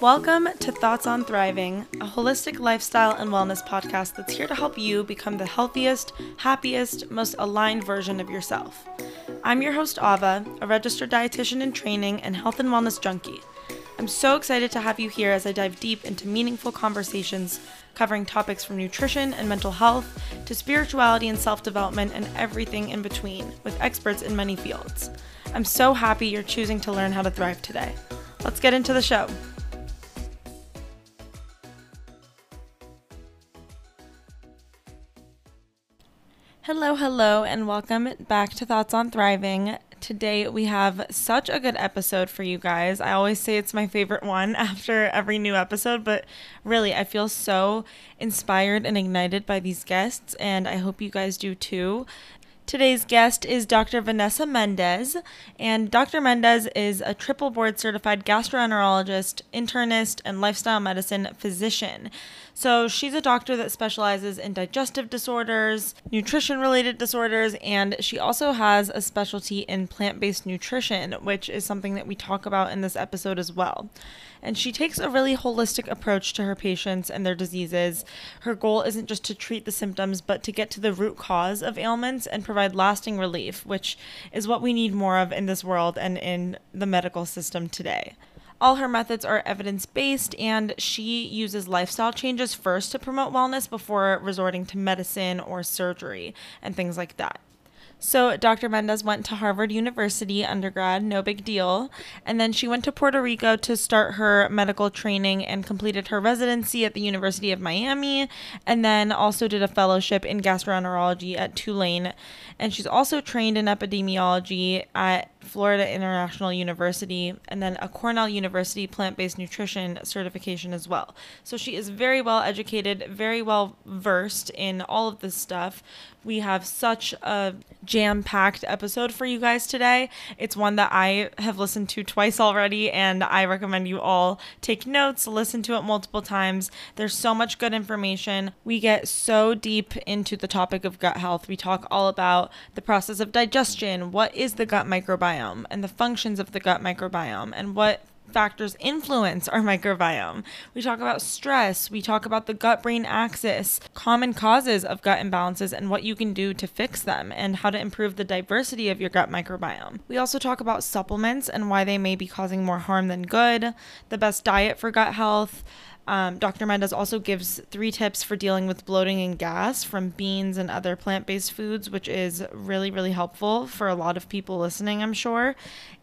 Welcome to Thoughts on Thriving, a holistic lifestyle and wellness podcast that's here to help you become the healthiest, happiest, most aligned version of yourself. I'm your host, Ava, a registered dietitian in training and health and wellness junkie. I'm so excited to have you here as I dive deep into meaningful conversations covering topics from nutrition and mental health to spirituality and self development and everything in between with experts in many fields. I'm so happy you're choosing to learn how to thrive today. Let's get into the show. Hello, and welcome back to Thoughts on Thriving. Today we have such a good episode for you guys. I always say it's my favorite one after every new episode, but really, I feel so inspired and ignited by these guests, and I hope you guys do too. Today's guest is Dr. Vanessa Mendez, and Dr. Mendez is a triple board certified gastroenterologist, internist, and lifestyle medicine physician. So she's a doctor that specializes in digestive disorders, nutrition related disorders, and she also has a specialty in plant based nutrition, which is something that we talk about in this episode as well. And she takes a really holistic approach to her patients and their diseases. Her goal isn't just to treat the symptoms, but to get to the root cause of ailments and provide lasting relief, which is what we need more of in this world and in the medical system today. All her methods are evidence based, and she uses lifestyle changes first to promote wellness before resorting to medicine or surgery and things like that. So, Dr. Mendez went to Harvard University undergrad, no big deal. And then she went to Puerto Rico to start her medical training and completed her residency at the University of Miami. And then also did a fellowship in gastroenterology at Tulane. And she's also trained in epidemiology at Florida International University, and then a Cornell University plant based nutrition certification as well. So she is very well educated, very well versed in all of this stuff. We have such a jam packed episode for you guys today. It's one that I have listened to twice already, and I recommend you all take notes, listen to it multiple times. There's so much good information. We get so deep into the topic of gut health. We talk all about the process of digestion, what is the gut microbiome microbiome and the functions of the gut microbiome and what factors influence our microbiome. We talk about stress, we talk about the gut brain axis, common causes of gut imbalances, and what you can do to fix them, and how to improve the diversity of your gut microbiome. We also talk about supplements and why they may be causing more harm than good, the best diet for gut health. Um, Dr. Mendez also gives three tips for dealing with bloating and gas from beans and other plant based foods, which is really, really helpful for a lot of people listening, I'm sure.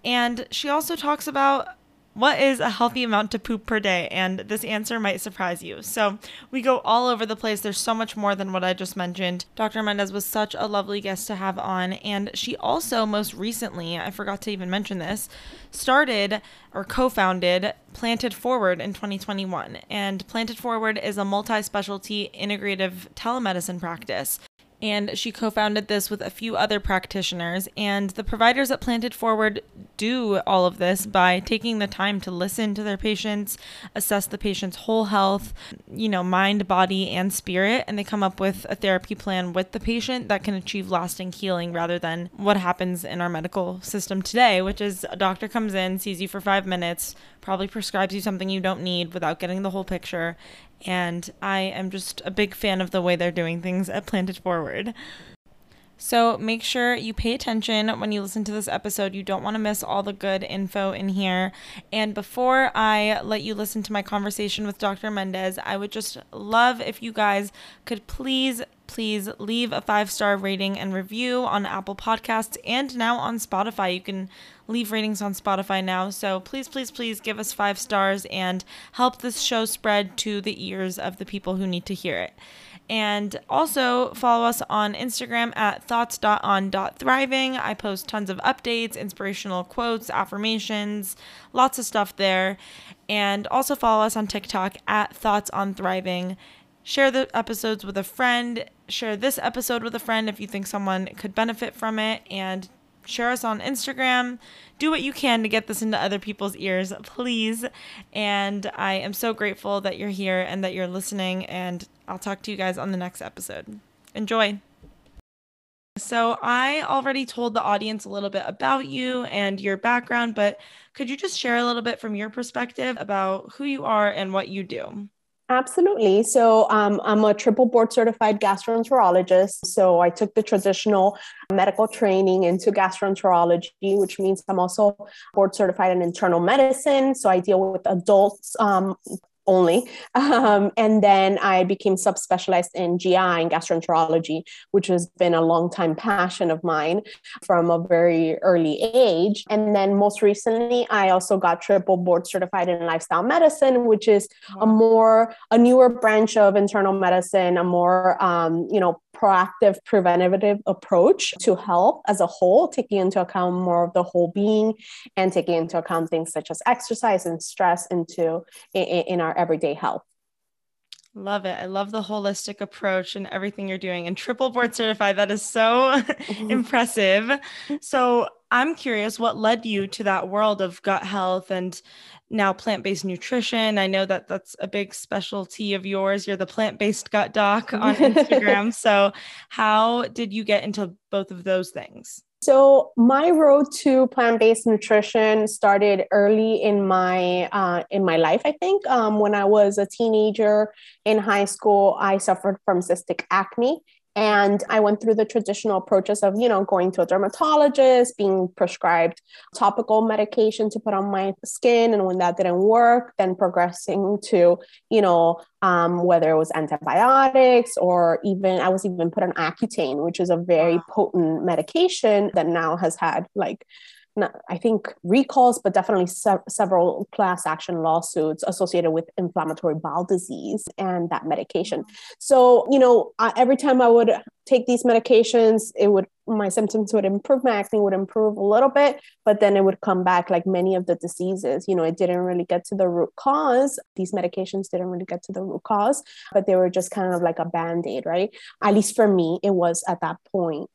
And she also talks about what is a healthy amount to poop per day? And this answer might surprise you. So we go all over the place. There's so much more than what I just mentioned. Dr. Mendez was such a lovely guest to have on. And she also, most recently, I forgot to even mention this, started or co founded Planted Forward in 2021. And Planted Forward is a multi specialty integrative telemedicine practice and she co founded this with a few other practitioners. And the providers at Planted Forward do all of this by taking the time to listen to their patients, assess the patient's whole health, you know, mind, body, and spirit. And they come up with a therapy plan with the patient that can achieve lasting healing rather than what happens in our medical system today, which is a doctor comes in, sees you for five minutes, probably prescribes you something you don't need without getting the whole picture. And I am just a big fan of the way they're doing things at Planted Forward. So make sure you pay attention when you listen to this episode. You don't want to miss all the good info in here. And before I let you listen to my conversation with Dr. Mendez, I would just love if you guys could please, please leave a five star rating and review on Apple Podcasts and now on Spotify. You can leave ratings on Spotify now. So please, please, please give us five stars and help this show spread to the ears of the people who need to hear it. And also follow us on Instagram at thoughts.on.thriving. I post tons of updates, inspirational quotes, affirmations, lots of stuff there. And also follow us on TikTok at thoughts on thriving. Share the episodes with a friend. Share this episode with a friend if you think someone could benefit from it. And share us on Instagram. Do what you can to get this into other people's ears, please. And I am so grateful that you're here and that you're listening. And I'll talk to you guys on the next episode. Enjoy. So, I already told the audience a little bit about you and your background, but could you just share a little bit from your perspective about who you are and what you do? Absolutely. So um, I'm a triple board certified gastroenterologist. So I took the traditional medical training into gastroenterology, which means I'm also board certified in internal medicine. So I deal with adults um, only. Um, and then I became subspecialized in GI and gastroenterology, which has been a long time passion of mine from a very early age. And then most recently, I also got triple board certified in lifestyle medicine, which is a more, a newer branch of internal medicine, a more, um, you know, proactive preventative approach to health as a whole, taking into account more of the whole being and taking into account things such as exercise and stress into in, in our everyday health. Love it. I love the holistic approach and everything you're doing and triple board certified. That is so mm-hmm. impressive. So, I'm curious what led you to that world of gut health and now plant-based nutrition. I know that that's a big specialty of yours. You're the plant-based gut doc on Instagram. so, how did you get into both of those things? So my road to plant-based nutrition started early in my uh, in my life. I think um, when I was a teenager in high school, I suffered from cystic acne, and I went through the traditional approaches of, you know, going to a dermatologist, being prescribed topical medication to put on my skin. And when that didn't work, then progressing to, you know, um, whether it was antibiotics or even, I was even put on Accutane, which is a very potent medication that now has had like I think recalls, but definitely se- several class action lawsuits associated with inflammatory bowel disease and that medication. So, you know, I, every time I would take these medications, it would my symptoms would improve, my acne would improve a little bit, but then it would come back like many of the diseases. You know, it didn't really get to the root cause. These medications didn't really get to the root cause, but they were just kind of like a band aid, right? At least for me, it was at that point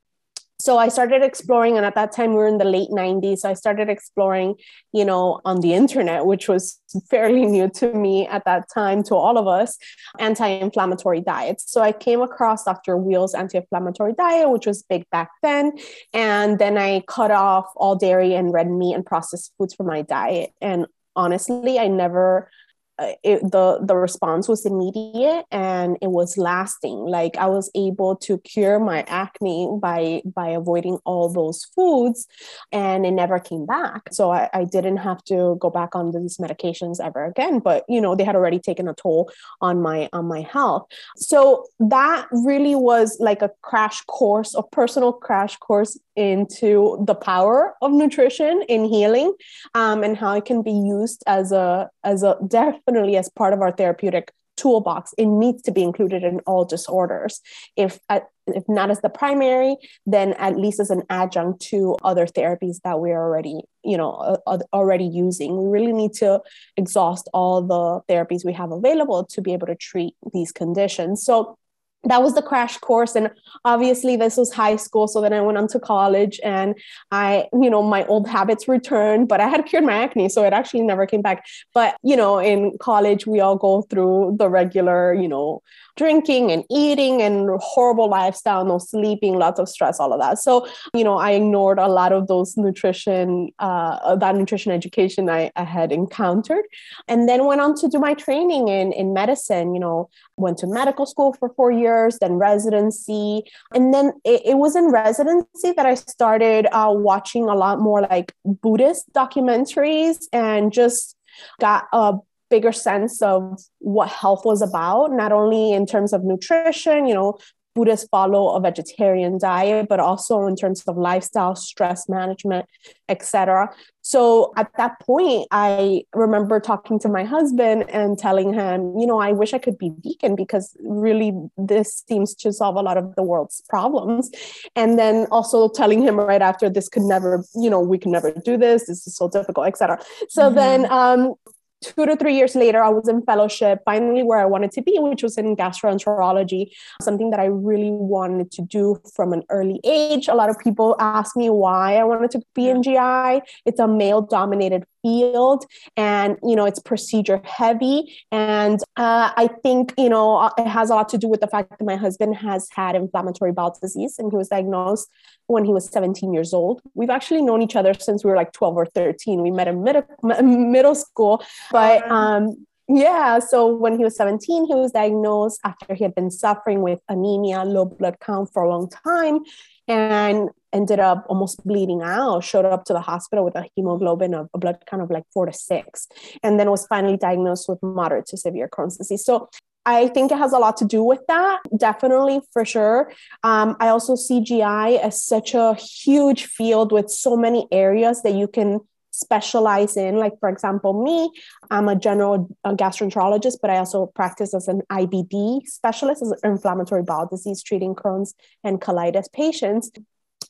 so i started exploring and at that time we were in the late 90s so i started exploring you know on the internet which was fairly new to me at that time to all of us anti-inflammatory diets. So i came across dr Weil's anti-inflammatory diet which was big back then and then i cut off all dairy and red meat and processed foods from my diet. And honestly i never Uh, it, the the response was immediate and it was lasting. Like i was able to cure my acne by by avoiding all those foods and it never came back. So i, I didn't have to go back on these medications ever again but you know they had already taken a toll on my on my health. So that really was like a crash course a personal crash course into the power of nutrition in healing um, and how it can be used as a as a definitely as part of our therapeutic toolbox. It needs to be included in all disorders. If uh, if not as the primary then at least as an adjunct to other therapies that we're already you know uh, already using. We really need to exhaust all the therapies we have available to be able to treat these conditions. So that was the crash course. And obviously this was high school so then i went on to college and i you know my old habits returned but i had cured my acne so it actually never came back. But you know in college we all go through the regular you know drinking and eating and horrible lifestyle, no sleeping, lots of stress, all of that. So, you know, I ignored a lot of those nutrition, uh, that nutrition education I, I had encountered. And then went on to do my training in, in medicine, you know, went to medical school for four years, then residency. And then it, it was in residency that I started uh, watching a lot more like Buddhist documentaries and just got a bigger sense of what health was about, not only in terms of nutrition, you know, Buddhists follow a vegetarian diet, but also in terms of lifestyle, stress management, etc. So at that point, I remember talking to my husband and telling him, you know, I wish I could be vegan because really this seems to solve a lot of the world's problems. And then also telling him right after this could never, you know, we can never do this. This is so difficult, etc. So mm-hmm. then um, two to three years later, I was in fellowship, finally where I wanted to be, which was in gastroenterology, something that I really wanted to do from an early age. A lot of people ask me why I wanted to be in GI. It's a male dominated field and you know it's procedure heavy. And uh, i think you know it has a lot to do with the fact that my husband has had inflammatory bowel disease and he was diagnosed when he was 17 years old. We've actually known each other since we were like 12 or 13 we met in middle, middle school. But um, yeah. So when he was 17, he was diagnosed after he had been suffering with anemia, low blood count for a long time, and ended up almost bleeding out. Showed up to the hospital with a hemoglobin of a blood count of like four to six, and then was finally diagnosed with moderate to severe Crohn's disease. So I think it has a lot to do with that, definitely for sure. Um, I also see GI as such a huge field with so many areas that you can specialize in. Like, for example, me, I'm a general gastroenterologist, but I also practice as an IBD specialist, as an inflammatory bowel disease, treating Crohn's and colitis patients.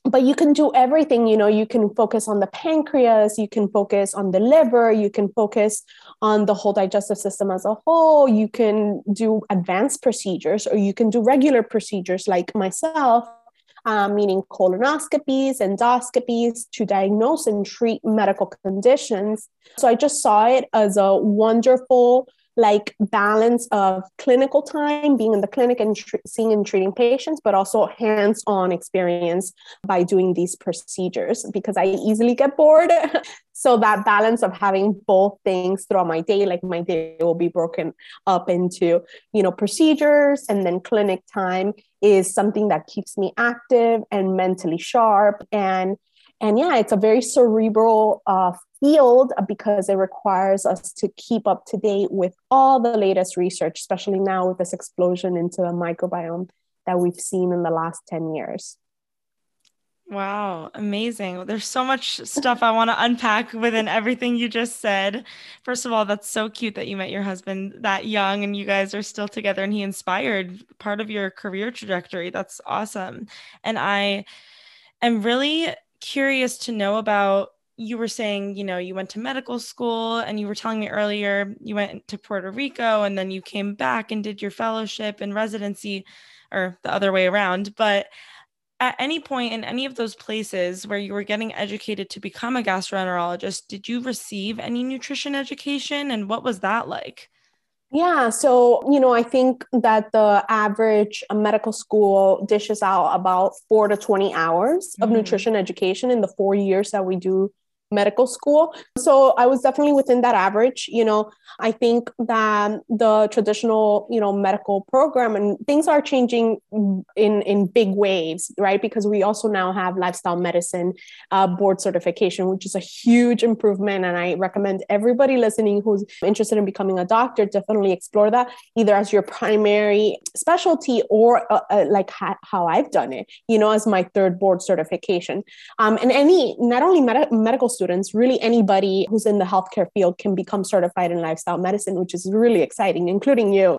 But you can do everything, you know, you can focus on the pancreas, you can focus on the liver, you can focus on the whole digestive system as a whole, you can do advanced procedures, or you can do regular procedures like myself um, meaning colonoscopies, endoscopies to diagnose and treat medical conditions. So I just saw it as a wonderful like balance of clinical time being in the clinic and tr- seeing and treating patients but also hands-on experience by doing these procedures because i easily get bored. So that balance of having both things throughout my day like my day will be broken up into you know procedures and then clinic time is something that keeps me active and mentally sharp. And and yeah it's a very cerebral uh, field uh, because it requires us to keep up to date with all the latest research especially now with this explosion into the microbiome that we've seen in the last 10 years Wow, amazing. There's so much stuff I want to unpack within everything you just said. First of all, that's so cute that you met your husband that young and you guys are still together and he inspired part of your career trajectory. That's awesome. And I am really curious to know about you were saying, you know, you went to medical school and you were telling me earlier you went to Puerto Rico and then you came back and did your fellowship and residency or the other way around. But at any point in any of those places where you were getting educated to become a gastroenterologist, did you receive any nutrition education and what was that like? Yeah, so, you know, I think that the average medical school dishes out about four to 20 hours of mm-hmm. nutrition education in the four years that we do medical school. So I was definitely within that average. You know, I think that the traditional, you know, medical program and things are changing in in big waves, right? Because we also now have lifestyle medicine uh, board certification, which is a huge improvement. And I recommend everybody listening who's interested in becoming a doctor definitely explore that either as your primary specialty or uh, uh, like ha- how I've done it, you know, as my third board certification. Um, and any not only med- medical students, really anybody who's in the healthcare field can become certified in lifestyle medicine, which is really exciting, including you.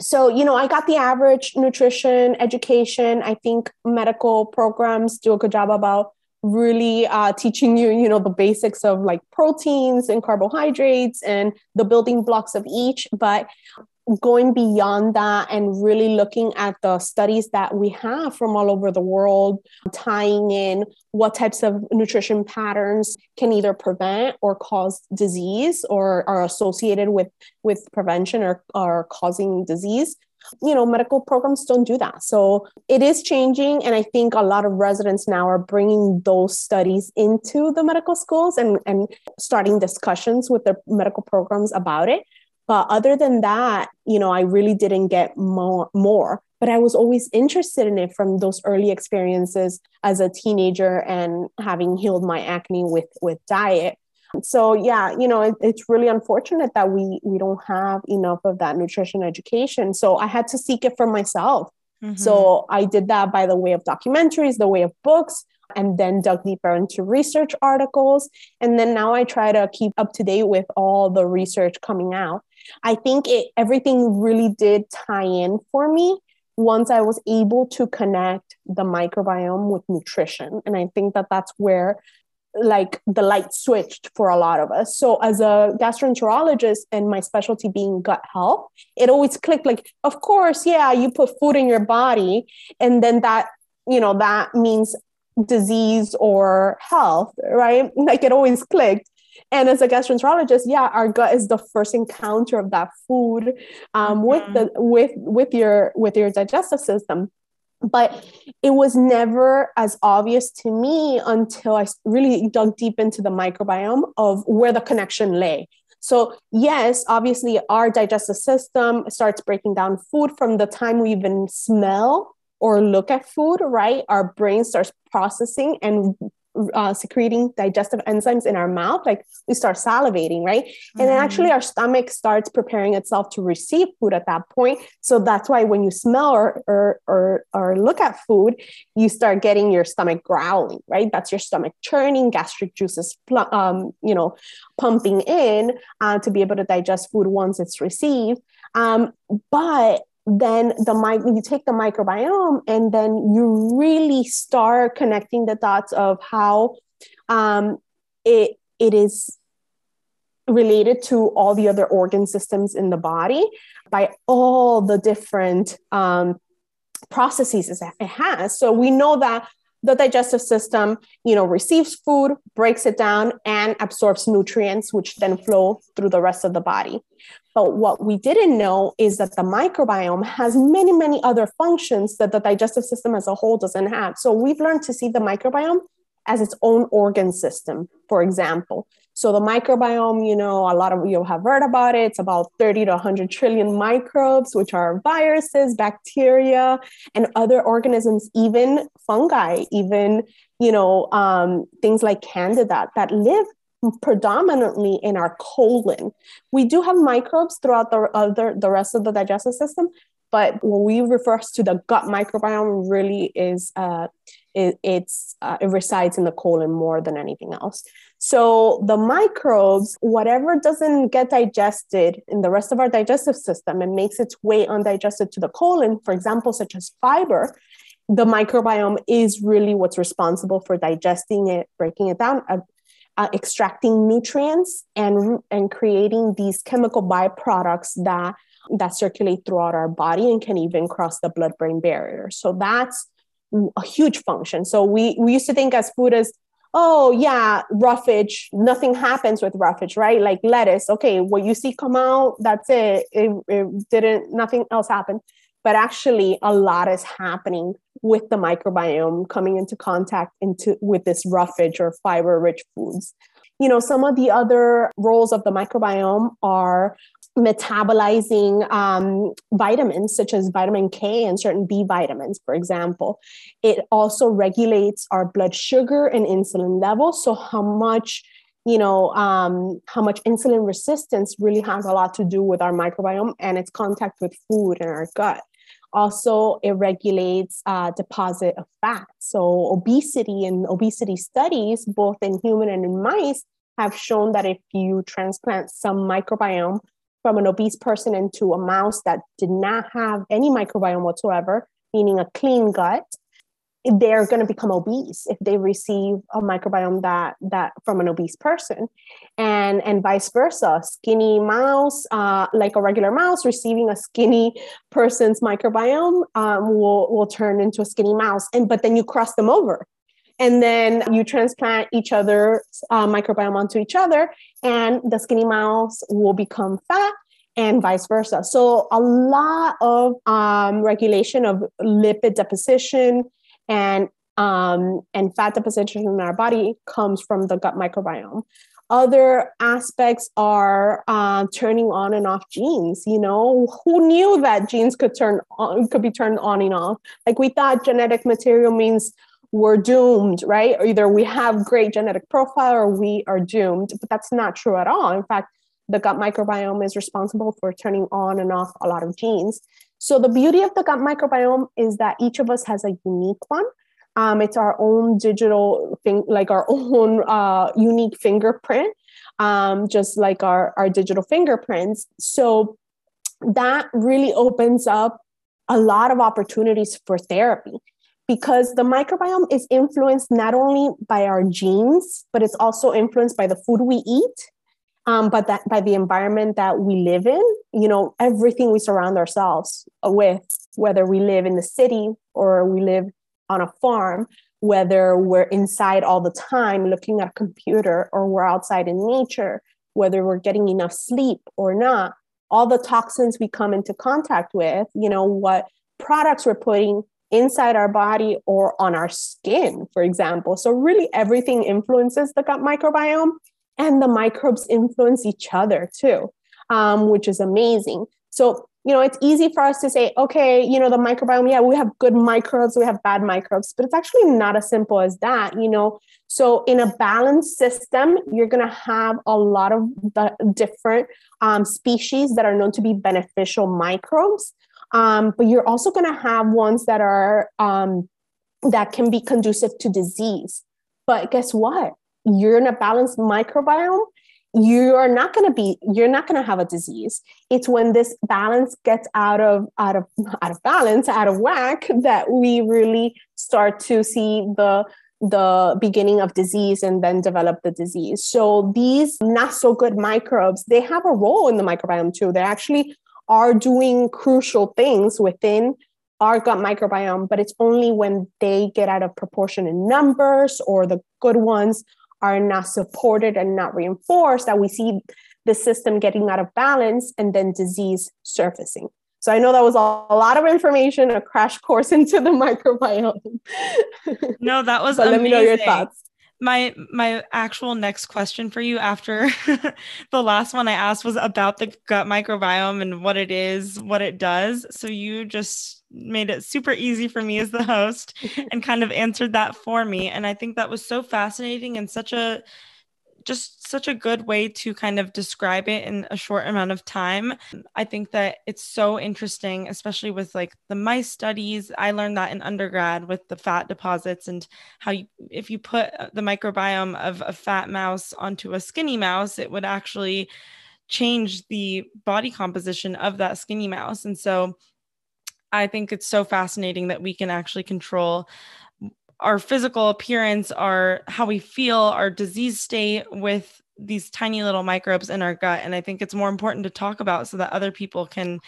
So, you know, I got the average nutrition education. I think medical programs do a good job about really uh, teaching you, you know, the basics of like proteins and carbohydrates and the building blocks of each. But going beyond that and really looking at the studies that we have from all over the world, tying in what types of nutrition patterns can either prevent or cause disease or are associated with, with prevention or, or causing disease. You know, medical programs don't do that. So it is changing. And I think a lot of residents now are bringing those studies into the medical schools and, and starting discussions with their medical programs about it but other than that, you know, I really didn't get more, more. But I was always interested in it from those early experiences as a teenager and having healed my acne with with diet. So yeah, you know, it, it's really unfortunate that we we don't have enough of that nutrition education. So I had to seek it for myself. Mm-hmm. So I did that by the way of documentaries, the way of books, and then dug deeper into research articles. And then now I try to keep up to date with all the research coming out. I think it everything really did tie in for me once I was able to connect the microbiome with nutrition. And I think that that's where like the light switched for a lot of us. So as a gastroenterologist and my specialty being gut health, it always clicked like, of course, yeah, you put food in your body and then that, you know, that means disease or health, right? Like it always clicked. And as a gastroenterologist, yeah, our gut is the first encounter of that food um, mm-hmm. with the with with your with your digestive system but it was never as obvious to me until I really dug deep into the microbiome of where the connection lay. So, yes, obviously, our digestive system starts breaking down food from the time we even smell or look at food, right? Our brain starts processing and uh, secreting digestive enzymes in our mouth, like we start salivating, right? Mm-hmm. And then actually our stomach starts preparing itself to receive food at that point. So that's why when you smell or, or, or, or look at food, you start getting your stomach growling, right? That's your stomach churning, gastric juices, um, you know, pumping in uh, to be able to digest food once it's received. Um, but then the mic you take the microbiome and then you really start connecting the dots of how um, it it is related to all the other organ systems in the body by all the different um, processes it has. So we know that the digestive system you know receives food breaks it down and absorbs nutrients which then flow through the rest of the body but what we didn't know is that the microbiome has many, many other functions that the digestive system as a whole doesn't have. So we've learned to see the microbiome as its own organ system, for example. So the microbiome, you know, a lot of you have heard about it. It's about 30 to 100 trillion microbes, which are viruses, bacteria, and other organisms, even fungi, even, you know, um, things like candida that live predominantly in our colon. We do have microbes throughout the other the rest of the digestive system, but when we refer to the gut microbiome, really is uh, it, it's uh, it resides in the colon more than anything else. So the microbes, whatever doesn't get digested in the rest of our digestive system and makes its way undigested to the colon, for example, such as fiber, the microbiome is really what's responsible for digesting it, breaking it down, uh, uh, extracting nutrients and and creating these chemical byproducts that that circulate throughout our body and can even cross the blood brain barrier. So that's a huge function. So we we used to think as food as oh yeah roughage nothing happens with roughage right? Like lettuce okay what you see come out that's it it, it didn't nothing else happened. But actually a lot is happening with the microbiome coming into contact into with this roughage or fiber rich foods. You know some of the other roles of the microbiome are metabolizing um, vitamins such as vitamin K and certain B vitamins, for example. It also regulates our blood sugar and insulin levels. So, how much you know um, how much insulin resistance really has a lot to do with our microbiome and its contact with food in our gut also, it regulates uh, deposit of fat. So, obesity and obesity studies, both in human and in mice, have shown that if you transplant some microbiome from an obese person into a mouse that did not have any microbiome whatsoever, meaning a clean gut, they're going to become obese if they receive a microbiome that that from an obese person. And and vice versa skinny mouse uh, like a regular mouse receiving a skinny person's microbiome um, will will turn into a skinny mouse. And but then you cross them over and then you transplant each other's uh, microbiome onto each other and the skinny mouse will become fat and vice versa. So, a lot of um, regulation of lipid deposition and um, and fat deposition in our body comes from the gut microbiome. Other aspects are uh, turning on and off genes. You know, who knew that genes could turn on, could be turned on and off? Like we thought genetic material means we're doomed, right? Or either we have great genetic profile or we are doomed. But that's not true at all. In fact, the gut microbiome is responsible for turning on and off a lot of genes. So the beauty of the gut microbiome is that each of us has a unique one. Um, it's our own digital thing, like our own uh, unique fingerprint, um, just like our, our digital fingerprints. So that really opens up a lot of opportunities for therapy because the microbiome is influenced not only by our genes, but it's also influenced by the food we eat um, but that by the environment that we live in, you know, everything we surround ourselves with, whether we live in the city or we live on a farm, whether we're inside all the time looking at a computer or we're outside in nature, whether we're getting enough sleep or not, all the toxins we come into contact with, you know, what products we're putting inside our body or on our skin, for example. So, really, everything influences the gut microbiome, and the microbes influence each other too, um, which is amazing. So, you know, it's easy for us to say, okay, you know, the microbiome, yeah, we have good microbes, we have bad microbes, but it's actually not as simple as that, you know. So, in a balanced system, you're going to have a lot of the different um, species that are known to be beneficial microbes, um, but you're also going to have ones that are um, that can be conducive to disease. But guess what? You're in a balanced microbiome you're not going to be you're not going to have a disease it's when this balance gets out of out of out of balance out of whack that we really start to see the the beginning of disease and then develop the disease so these not so good microbes they have a role in the microbiome too They're actually are doing crucial things within our gut microbiome but it's only when they get out of proportion in numbers or the good ones are not supported and not reinforced that we see the system getting out of balance and then disease surfacing. So I know that was a lot of information, a crash course into the microbiome. No, that was. let me know your thoughts. My my actual next question for you after the last one I asked was about the gut microbiome and what it is, what it does. So you just made it super easy for me as the host and kind of answered that for me. And I think that was so fascinating and such a just such a good way to kind of describe it in a short amount of time. I think that it's so interesting, especially with like the mice studies. I learned that in undergrad with the fat deposits and how you, if you put uh, the microbiome of a fat mouse onto a skinny mouse, it would actually change the body composition of that skinny mouse. And so I think it's so fascinating that we can actually control our physical appearance, our how we feel, our disease state with these tiny little microbes in our gut. And I think it's more important to talk about so that other people can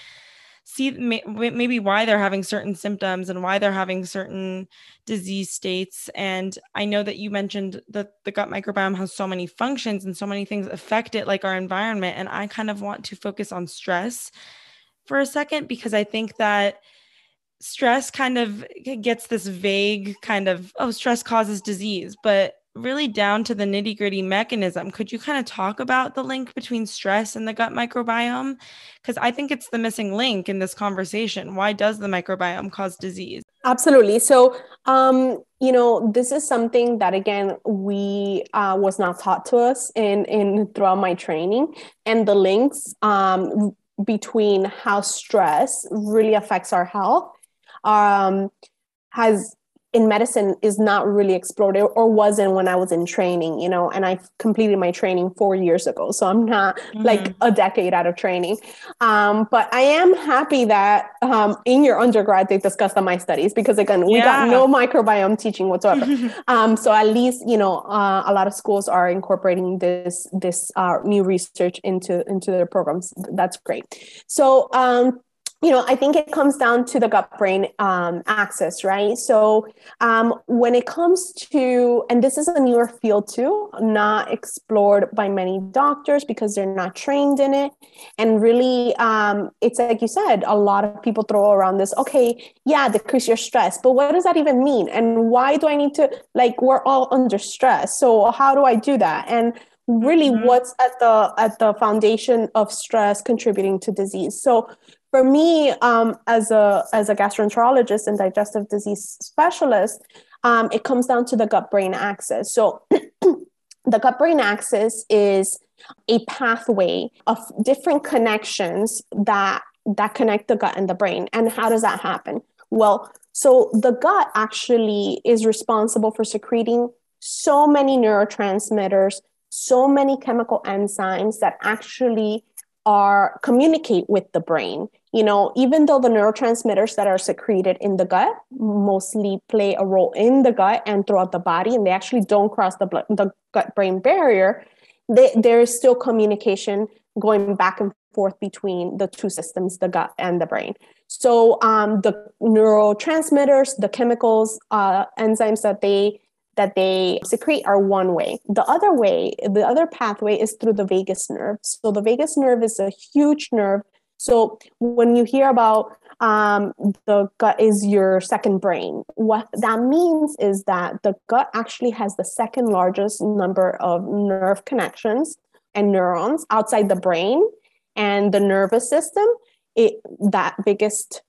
see maybe why they're having certain symptoms and why they're having certain disease states. And I know that you mentioned that the gut microbiome has so many functions and so many things affect it, like our environment. And I kind of want to focus on stress for a second because I think that stress kind of gets this vague kind of oh stress causes disease but really down to the nitty gritty mechanism. Could you kind of talk about the link between stress and the gut microbiome? Because i think it's the missing link in this conversation. Why does the microbiome cause disease? Absolutely. So um you know this is something that again we uh, was not taught to us in in throughout my training. And the links um between how stress really affects our health um, has in medicine is not really explored or wasn't when I was in training, you know, and I completed my training four years ago. So I'm not mm-hmm. like a decade out of training. Um, but I am happy that um, in your undergrad, they discussed on my studies because again, we yeah. got no microbiome teaching whatsoever. um, so at least, you know, uh, a lot of schools are incorporating this, this uh, new research into, into their programs. That's great. So, um, you know, I think it comes down to the gut brain um, axis, right? So, um, when it comes to, and this is a newer field too, not explored by many doctors because they're not trained in it. And really, um, it's like you said, a lot of people throw around this, okay, yeah, decrease your stress, but what does that even mean? And why do I need to, like, we're all under stress. So, how do I do that? And really mm-hmm. what's at the at the foundation of stress contributing to disease so for me, um, as a as a gastroenterologist and digestive disease specialist, um, it comes down to the gut brain axis. So, the gut brain axis is a pathway of different connections that that connect the gut and the brain. And how does that happen? Well, so the gut actually is responsible for secreting so many neurotransmitters, so many chemical enzymes that actually are communicate with the brain you know even though the neurotransmitters that are secreted in the gut mostly play a role in the gut and throughout the body and they actually don't cross the blood the gut brain barrier they, there is still communication going back and forth between the two systems the gut and the brain So um, the neurotransmitters, the chemicals, uh, enzymes that they that they secrete are one way. The other way, the other pathway is through the vagus nerve. So the vagus nerve is a huge nerve. So when you hear about um, the gut is your second brain, what that means is that the gut actually has the second largest number of nerve connections and neurons outside the brain and the nervous system. It that biggest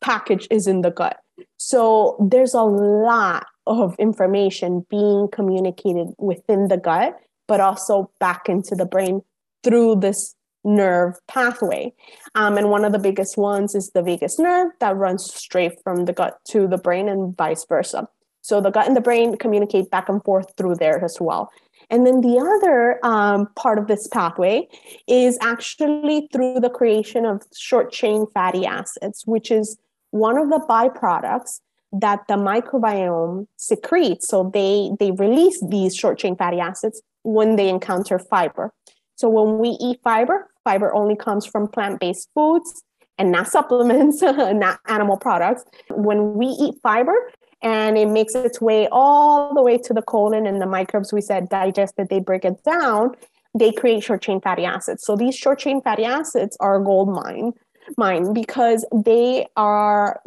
package is in the gut. So there's a lot of information being communicated within the gut, but also back into the brain through this nerve pathway. Um, and one of the biggest ones is the vagus nerve that runs straight from the gut to the brain and vice versa. So the gut and the brain communicate back and forth through there as well. And then the other um, part of this pathway is actually through the creation of short chain fatty acids, which is one of the byproducts that the microbiome secretes. So they, they release these short chain fatty acids when they encounter fiber. So when we eat fiber, fiber only comes from plant based foods and not supplements, not animal products. When we eat fiber, and it makes its way all the way to the colon and the microbes we said digest it they break it down they create short chain fatty acids so these short chain fatty acids are gold mine mine because they are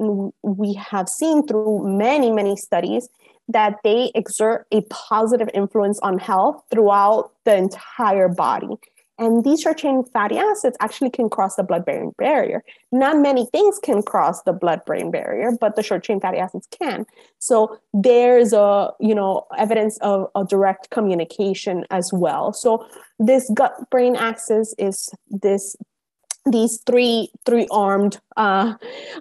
we have seen through many many studies that they exert a positive influence on health throughout the entire body and these short chain fatty acids actually can cross the blood brain barrier. Not many things can cross the blood brain barrier, but the short chain fatty acids can. So there's a, you know, evidence of a direct communication as well. So this gut brain axis is this these three three armed uh,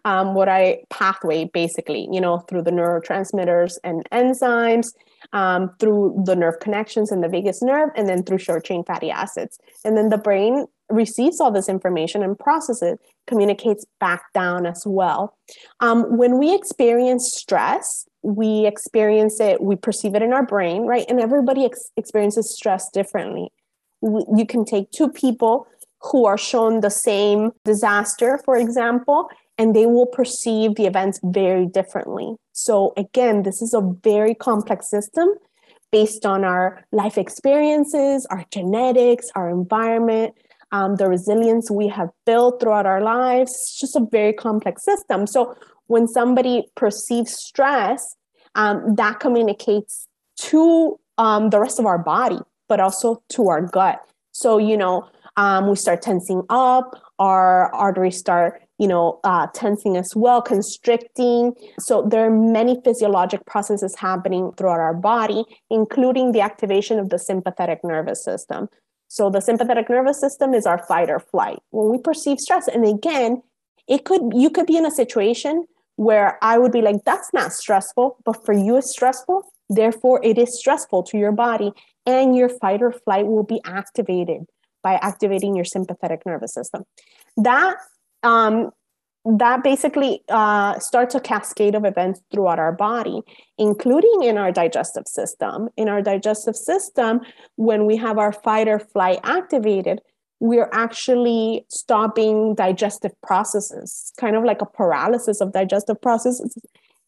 um, what I pathway basically, you know, through the neurotransmitters and enzymes, um, through the nerve connections in the vagus nerve, and then through short chain fatty acids. And then the brain receives all this information and processes communicates back down as well. Um, when we experience stress, we experience it, we perceive it in our brain, right? And everybody ex- experiences stress differently. You can take two people who are shown the same disaster, for example, and they will perceive the events very differently. So, again, this is a very complex system based on our life experiences, our genetics, our environment, um, the resilience we have built throughout our lives. It's just a very complex system. So, when somebody perceives stress, um, that communicates to um, the rest of our body, but also to our gut. So, you know, um, we start tensing up, our arteries start, you know, uh, tensing as well, constricting. So there are many physiologic processes happening throughout our body, including the activation of the sympathetic nervous system. So the sympathetic nervous system is our fight or flight. When we perceive stress, and again, it could you could be in a situation where I would be like, that's not stressful, but for you it's stressful. Therefore, it is stressful to your body, and your fight or flight will be activated by activating your sympathetic nervous system. That um, that basically uh, starts a cascade of events throughout our body, including in our digestive system. In our digestive system, when we have our fight or flight activated, we're actually stopping digestive processes, kind of like a paralysis of digestive processes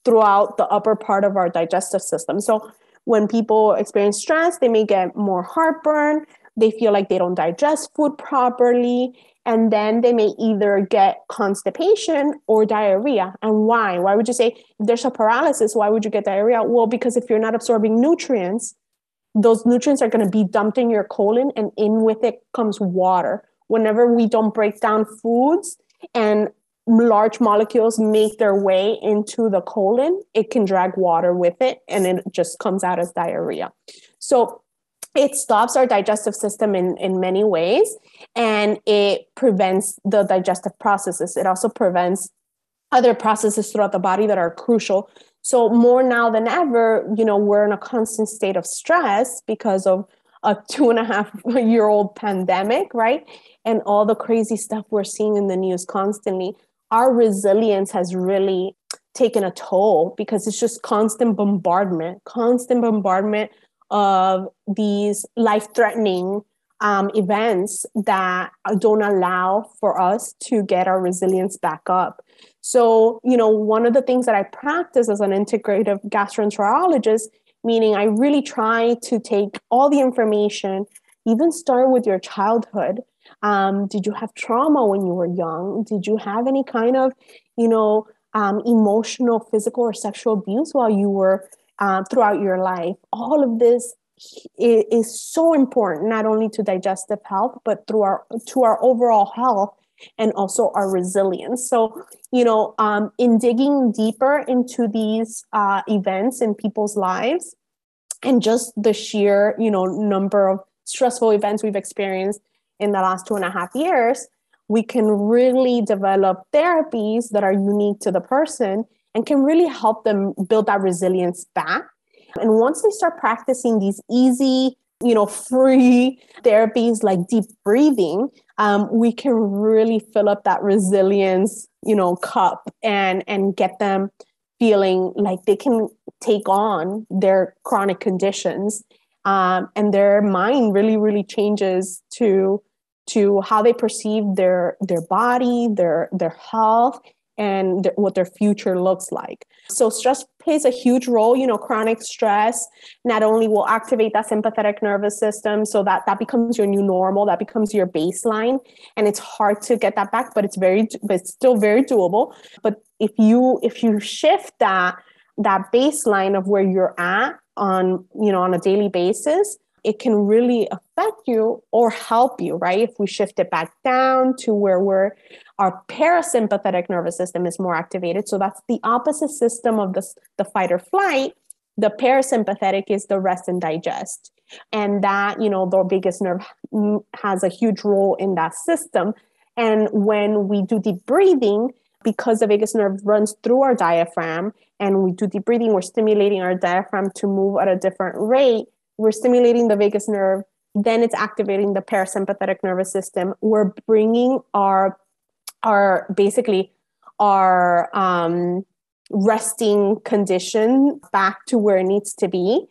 throughout the upper part of our digestive system. So when people experience stress, they may get more heartburn, they feel like they don't digest food properly and then they may either get constipation or diarrhea. And why? Why would you say if there's a paralysis why would you get diarrhea? Well because if you're not absorbing nutrients those nutrients are going to be dumped in your colon and in with it comes water. Whenever we don't break down foods and large molecules make their way into the colon it can drag water with it and it just comes out as diarrhea. So it stops our digestive system in, in many ways and it prevents the digestive processes. It also prevents other processes throughout the body that are crucial. So more now than ever, you know, we're in a constant state of stress because of a two and a half year old pandemic, right? And all the crazy stuff we're seeing in the news constantly. Our resilience has really taken a toll because it's just constant bombardment, constant bombardment of these life threatening um, events that don't allow for us to get our resilience back up. So, you know, one of the things that I practice as an integrative gastroenterologist, meaning I really try to take all the information, even start with your childhood. Um, did you have trauma when you were young? Did you have any kind of, you know, um, emotional, physical, or sexual abuse while you were uh, throughout your life? All of this is so important not only to digestive health but through our to our overall health and also our resilience so you know um, in digging deeper into these uh, events in people's lives and just the sheer you know number of stressful events we've experienced in the last two and a half years we can really develop therapies that are unique to the person and can really help them build that resilience back. And once they start practicing these easy, you know, free therapies like deep breathing, um, we can really fill up that resilience, you know, cup and and get them feeling like they can take on their chronic conditions um, and their mind really really changes to to how they perceive their their body their their health and th- what their future looks like. So stress plays a huge role, you know, chronic stress not only will activate that sympathetic nervous system so that that becomes your new normal, that becomes your baseline and it's hard to get that back, but it's very but it's still very doable. But if you if you shift that that baseline of where you're at on, you know, on a daily basis, it can really affect you or help you, right? If we shift it back down to where we're our parasympathetic nervous system is more activated. So that's the opposite system of the, the fight or flight. The parasympathetic is the rest and digest. And that, you know, the vagus nerve has a huge role in that system. And when we do deep breathing, because the vagus nerve runs through our diaphragm and we do deep breathing, we're stimulating our diaphragm to move at a different rate we're stimulating the vagus nerve, then it's activating the parasympathetic nervous system. We're bringing our our basically our um, resting condition back to where it needs to be.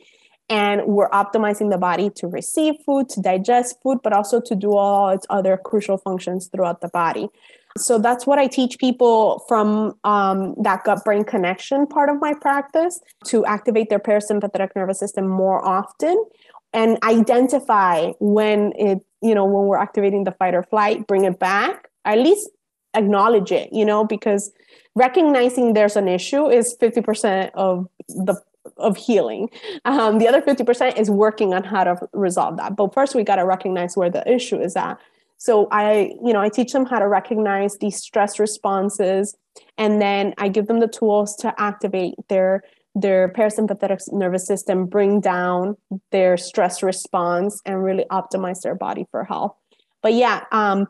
And we're optimizing the body to receive food, to digest food, but also to do all its other crucial functions throughout the body. So that's what I teach people from um, that gut brain connection part of my practice to activate their parasympathetic nervous system more often and identify when it, you know, when we're activating the fight or flight, bring it back, at least acknowledge it, you know, because recognizing there's an issue is 50% of the of healing. Um, the other 50% is working on how to resolve that. But first, we got to recognize where the issue is at. So I, you know, I teach them how to recognize these stress responses, and then I give them the tools to activate their their parasympathetic nervous system, bring down their stress response, and really optimize their body for health. But yeah, um,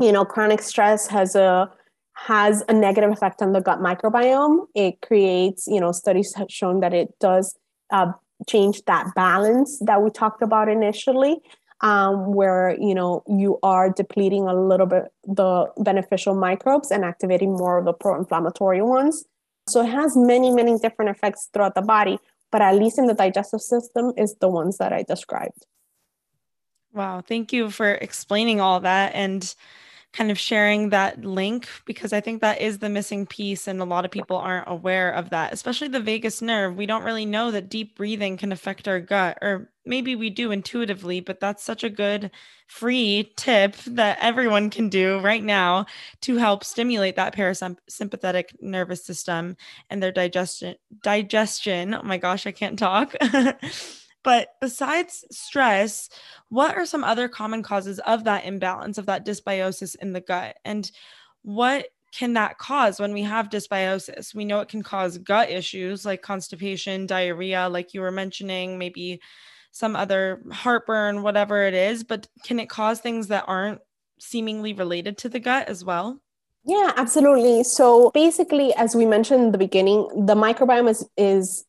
you know, chronic stress has a has a negative effect on the gut microbiome. It creates, you know, studies have shown that it does uh, change that balance that we talked about initially um, where you know you are depleting a little bit the beneficial microbes and activating more of the pro-inflammatory ones. So it has many, many different effects throughout the body, but at least in the digestive system is the ones that I described. Wow, thank you for explaining all that and kind of sharing that link because I think that is the missing piece and a lot of people aren't aware of that, especially the vagus nerve. We don't really know that deep breathing can affect our gut or maybe we do intuitively, but that's such a good free tip that everyone can do right now to help stimulate that parasympathetic nervous system and their digestion digestion. Oh my gosh, I can't talk. But besides stress, what are some other common causes of that imbalance, of that dysbiosis in the gut? And what can that cause when we have dysbiosis? We know it can cause gut issues like constipation, diarrhea, like you were mentioning, maybe some other heartburn, whatever it is. But can it cause things that aren't seemingly related to the gut as well? Yeah, absolutely. So basically, as we mentioned in the beginning, the microbiome is, is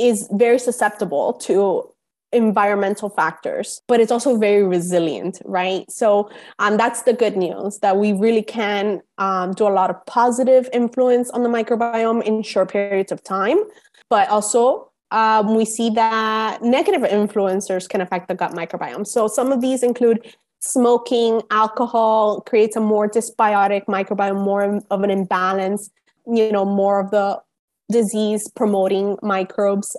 is very susceptible to environmental factors, but it's also very resilient, right? So um, that's the good news that we really can um, do a lot of positive influence on the microbiome in short periods of time, but also um, we see that negative influencers can affect the gut microbiome. So some of these include smoking, alcohol creates a more dysbiotic microbiome, more of an imbalance, you know, more of the disease promoting microbes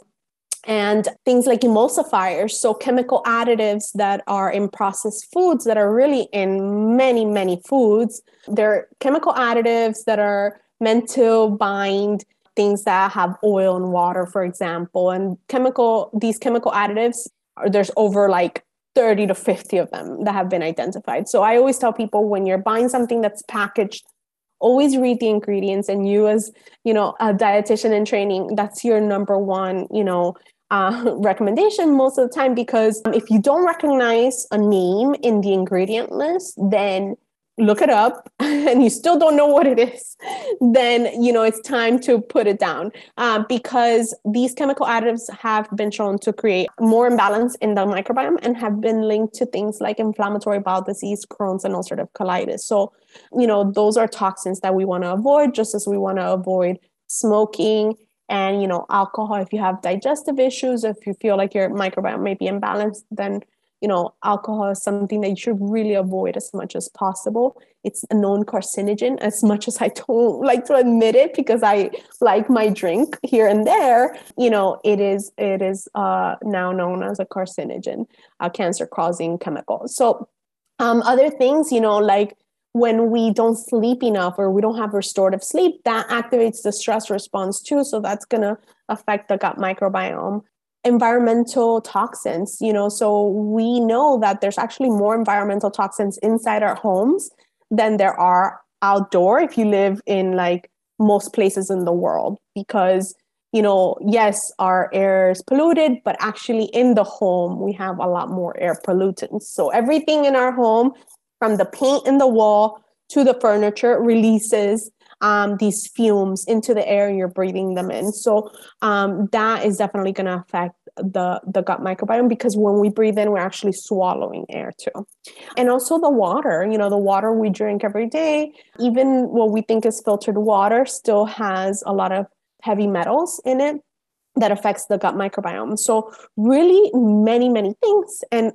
and things like emulsifiers so chemical additives that are in processed foods that are really in many many foods. They're chemical additives that are meant to bind things that have oil and water for example. And chemical these chemical additives there's over like 30 to 50 of them that have been identified. So i always tell people when you're buying something that's packaged always read the ingredients and you as you know a dietitian in training that's your number one you know uh, recommendation most of the time because if you don't recognize a name in the ingredient list then look it up and you still don't know what it is then you know it's time to put it down uh, because these chemical additives have been shown to create more imbalance in the microbiome and have been linked to things like inflammatory bowel disease crohn's and ulcerative colitis. So you know those are toxins that we want to avoid just as we want to avoid smoking and you know alcohol if you have digestive issues if you feel like your microbiome may be imbalanced then you know, alcohol is something that you should really avoid as much as possible. It's a known carcinogen, as much as I don't like to admit it because I like my drink here and there. You know, it is it is uh, now known as a carcinogen, a cancer-causing chemical. So, um, other things, you know, like when we don't sleep enough or we don't have restorative sleep, that activates the stress response too. So that's going to affect the gut microbiome. Environmental toxins you know so we know that there's actually more environmental toxins inside our homes than there are outdoor if you live in like most places in the world. Because you know yes our air is polluted but actually in the home we have a lot more air pollutants. So everything in our home from the paint in the wall to the furniture releases um, these fumes into the air and you're breathing them in. So um, that is definitely going to affect the the gut microbiome because when we breathe in we're actually swallowing air too. And also the water you know the water we drink every day even what we think is filtered water still has a lot of heavy metals in it that affects the gut microbiome. So really many many things. And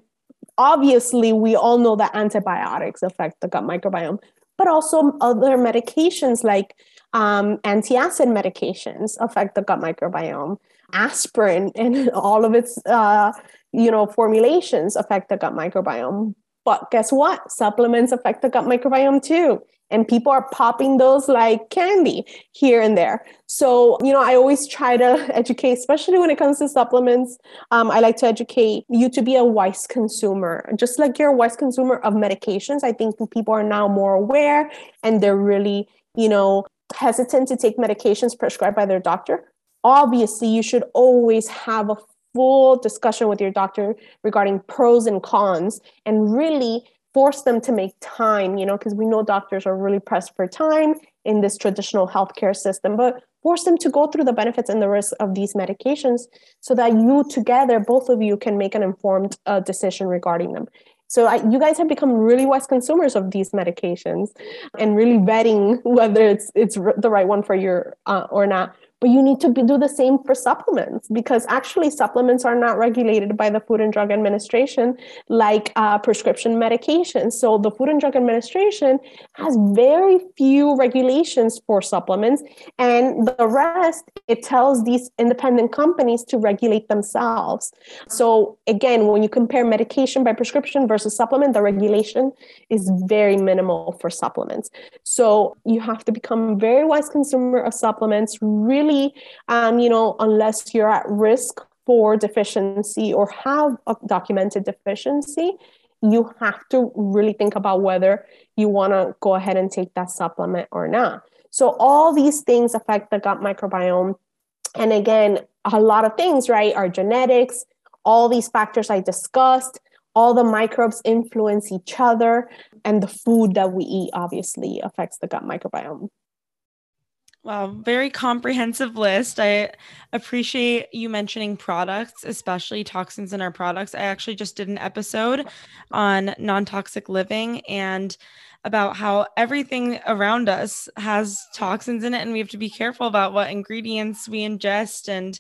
obviously we all know that antibiotics affect the gut microbiome but also other medications like um, antacid medications affect the gut microbiome. Aspirin and all of its, uh, you know, formulations affect the gut microbiome. But guess what? Supplements affect the gut microbiome too and people are popping those like candy here and there. So you know i always try to educate especially when it comes to supplements um, i like to educate you to be a wise consumer. Just like you're a wise consumer of medications i think people are now more aware and they're really you know hesitant to take medications prescribed by their doctor. Obviously you should always have a full discussion with your doctor regarding pros and cons and really force them to make time, you know, because we know doctors are really pressed for time in this traditional healthcare system, but force them to go through the benefits and the risks of these medications so that you together, both of you, can make an informed uh, decision regarding them. So I, you guys have become really wise consumers of these medications and really vetting whether it's it's the right one for you uh, or not you need to be, do the same for supplements because actually supplements are not regulated by the Food and Drug Administration like uh, prescription medications. So the Food and Drug Administration has very few regulations for supplements, and the rest it tells these independent companies to regulate themselves. So again, when you compare medication by prescription versus supplement, the regulation is very minimal for supplements. So you have to become very wise consumer of supplements. Really really, um, you know, unless you're at risk for deficiency or have a documented deficiency, you have to really think about whether you want to go ahead and take that supplement or not. So, all these things affect the gut microbiome. And again, a lot of things, right, are genetics, all these factors I discussed, all the microbes influence each other, and the food that we eat obviously affects the gut microbiome. Wow, very comprehensive list. I appreciate you mentioning products, especially toxins in our products. I actually just did an episode on non toxic living and about how everything around us has toxins in it and we have to be careful about what ingredients we ingest. And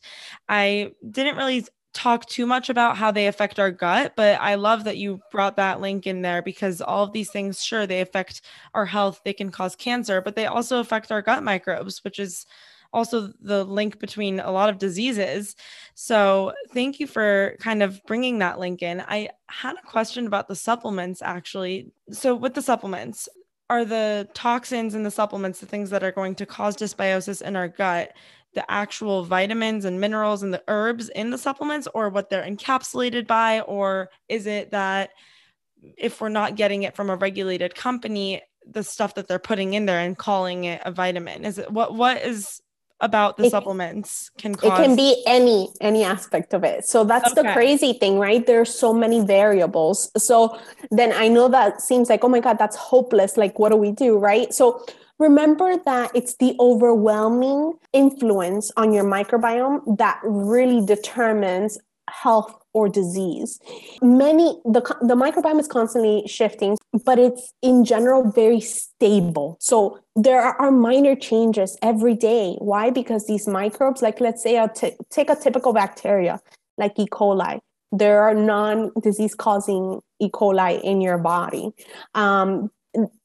I didn't really talk too much about how they affect our gut, but I love that you brought that link in there because all of these things, sure, they affect our health, they can cause cancer, but they also affect our gut microbes, which is also the link between a lot of diseases. So, thank you for kind of bringing that link in. I had a question about the supplements actually. So, with the supplements, are the toxins in the supplements the things that are going to cause dysbiosis in our gut? The actual vitamins and minerals and the herbs in the supplements or what they're encapsulated by? Or is it that if we're not getting it from a regulated company, the stuff that they're putting in there and calling it a vitamin? Is it what what is about the it, supplements can cause it can be any any aspect of it so that's okay. the crazy thing right there's so many variables so then i know that seems like oh my god that's hopeless like what do we do right so remember that it's the overwhelming influence on your microbiome that really determines health or disease. Many the the microbiome is constantly shifting, but it's in general very stable. So there are minor changes every day. Why? Because these microbes, like let's say, I'll t- take a typical bacteria like E. coli. There are non-disease causing E. coli in your body. Um,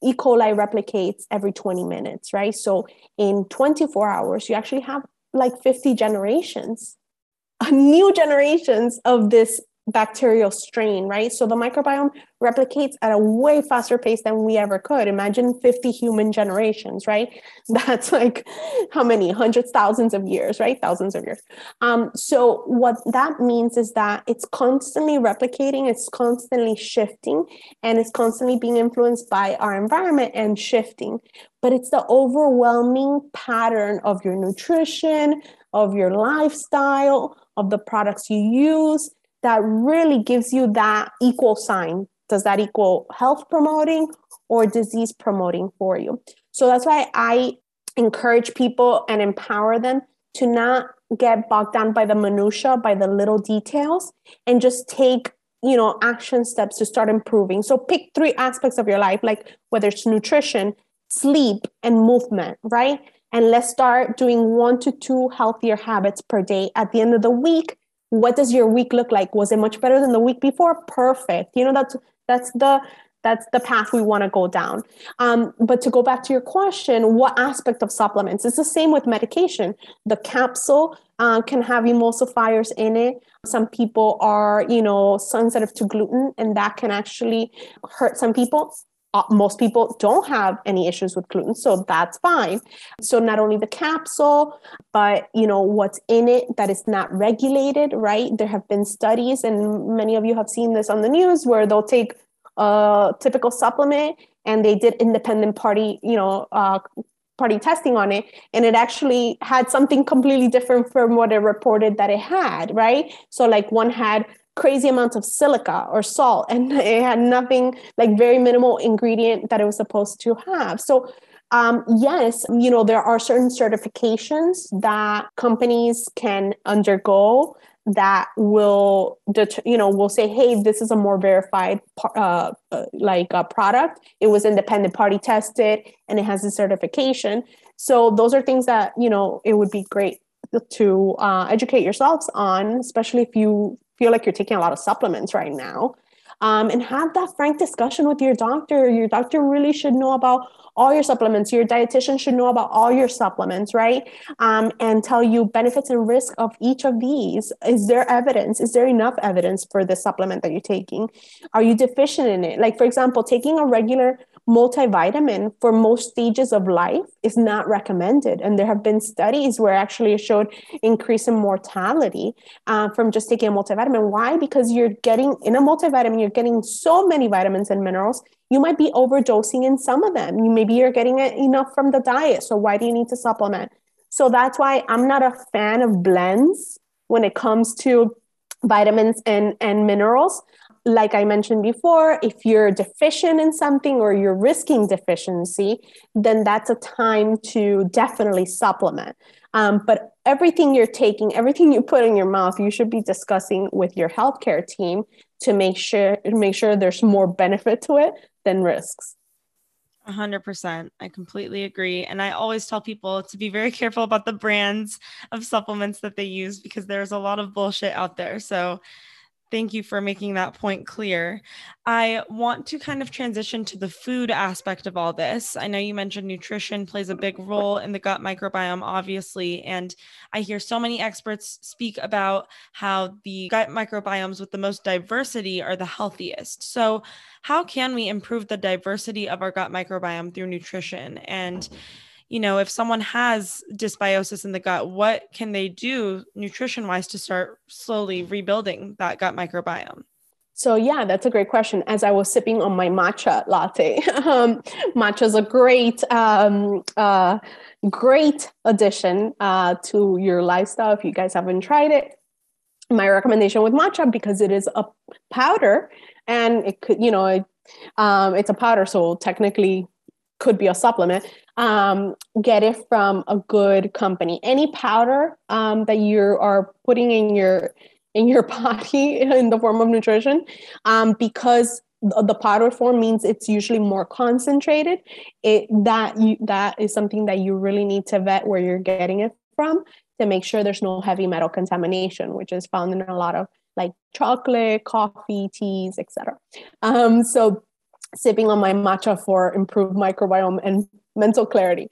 E. coli replicates every 20 minutes, right? So in 24 hours, you actually have like 50 generations, new generations of this bacterial strain, right? So the microbiome replicates at a way faster pace than we ever could. Imagine 50 human generations, right? That's like how many hundreds, thousands of years, right? Thousands of years. Um, so what that means is that it's constantly replicating, it's constantly shifting, and it's constantly being influenced by our environment and shifting. But it's the overwhelming pattern of your nutrition, of your lifestyle, of the products you use that really gives you that equal sign. Does that equal health promoting or disease promoting for you? So that's why I encourage people and empower them to not get bogged down by the minutia, by the little details, and just take you know action steps to start improving. So pick three aspects of your life, like whether it's nutrition, sleep, and movement, right? And let's start doing one to two healthier habits per day. At the end of the week, what does your week look like? Was it much better than the week before? Perfect. You know that's that's the that's the path we want to go down. Um, but to go back to your question what aspect of supplements? It's the same with medication. The capsule uh, can have emulsifiers in it. Some people are you know sensitive to gluten and that can actually hurt some people uh, most people don't have any issues with gluten so that's fine. So not only the capsule but you know what's in it that is not regulated right? There have been studies and many of you have seen this on the news where they'll take a typical supplement and they did independent party you know uh, party testing on it and it actually had something completely different from what it reported that it had right? So like one had crazy amounts of silica or salt and it had nothing like very minimal ingredient that it was supposed to have. So um, yes you know there are certain certifications that companies can undergo that will det- you know will say hey this is a more verified uh, uh, like a product. It was independent party tested and it has a certification. So those are things that you know it would be great to uh, educate yourselves on especially if you feel like you're taking a lot of supplements right now. Um, and have that frank discussion with your doctor. Your doctor really should know about all your supplements. Your dietitian should know about all your supplements, right? Um, and tell you benefits and risk of each of these. Is there evidence? Is there enough evidence for the supplement that you're taking? Are you deficient in it? Like, for example, taking a regular multivitamin for most stages of life is not recommended. And there have been studies where actually it showed increase in mortality uh, from just taking a multivitamin. Why? Because you're getting in a multivitamin, you're getting so many vitamins and minerals. You might be overdosing in some of them. You, maybe you're getting enough from the diet. So why do you need to supplement? So that's why I'm not a fan of blends when it comes to vitamins and, and minerals like I mentioned before, if you're deficient in something or you're risking deficiency, then that's a time to definitely supplement. Um, but everything you're taking, everything you put in your mouth, you should be discussing with your healthcare team to make sure make sure there's more benefit to it than risks. 100%. I completely agree. And I always tell people to be very careful about the brands of supplements that they use because there's a lot of bullshit out there. So Thank you for making that point clear. I want to kind of transition to the food aspect of all this. I know you mentioned nutrition plays a big role in the gut microbiome, obviously. And I hear so many experts speak about how the gut microbiomes with the most diversity are the healthiest. So, how can we improve the diversity of our gut microbiome through nutrition? And you know, if someone has dysbiosis in the gut, what can they do nutrition wise to start slowly rebuilding that gut microbiome? So yeah, that's a great question. As I was sipping on my matcha latte, um, matcha is a great, um, uh, great addition uh, to your lifestyle. If you guys haven't tried it, my recommendation with matcha because it is a powder and it could, you know, it, um, it's a powder, so technically could be a supplement um, get it from a good company. Any powder um, that you are putting in your in your body in the form of nutrition, um, because the powder form means it's usually more concentrated. It that you that is something that you really need to vet where you're getting it from to make sure there's no heavy metal contamination, which is found in a lot of like chocolate, coffee, teas, etc. Um, so sipping on my matcha for improved microbiome and mental clarity.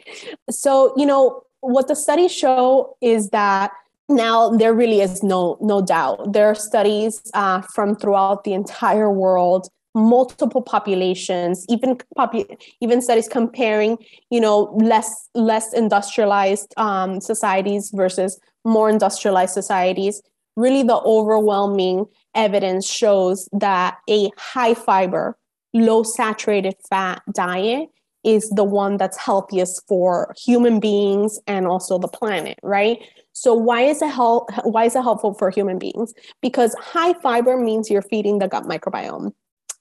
So, you know, what the studies show is that now there really is no no doubt. There are studies uh, from throughout the entire world multiple populations even popu- even studies comparing you know less less industrialized um, societies versus more industrialized societies really the overwhelming evidence shows that a high fiber low saturated fat diet is the one that's healthiest for human beings and also the planet, right? So why is it help why is it helpful for human beings? Because high fiber means you're feeding the gut microbiome.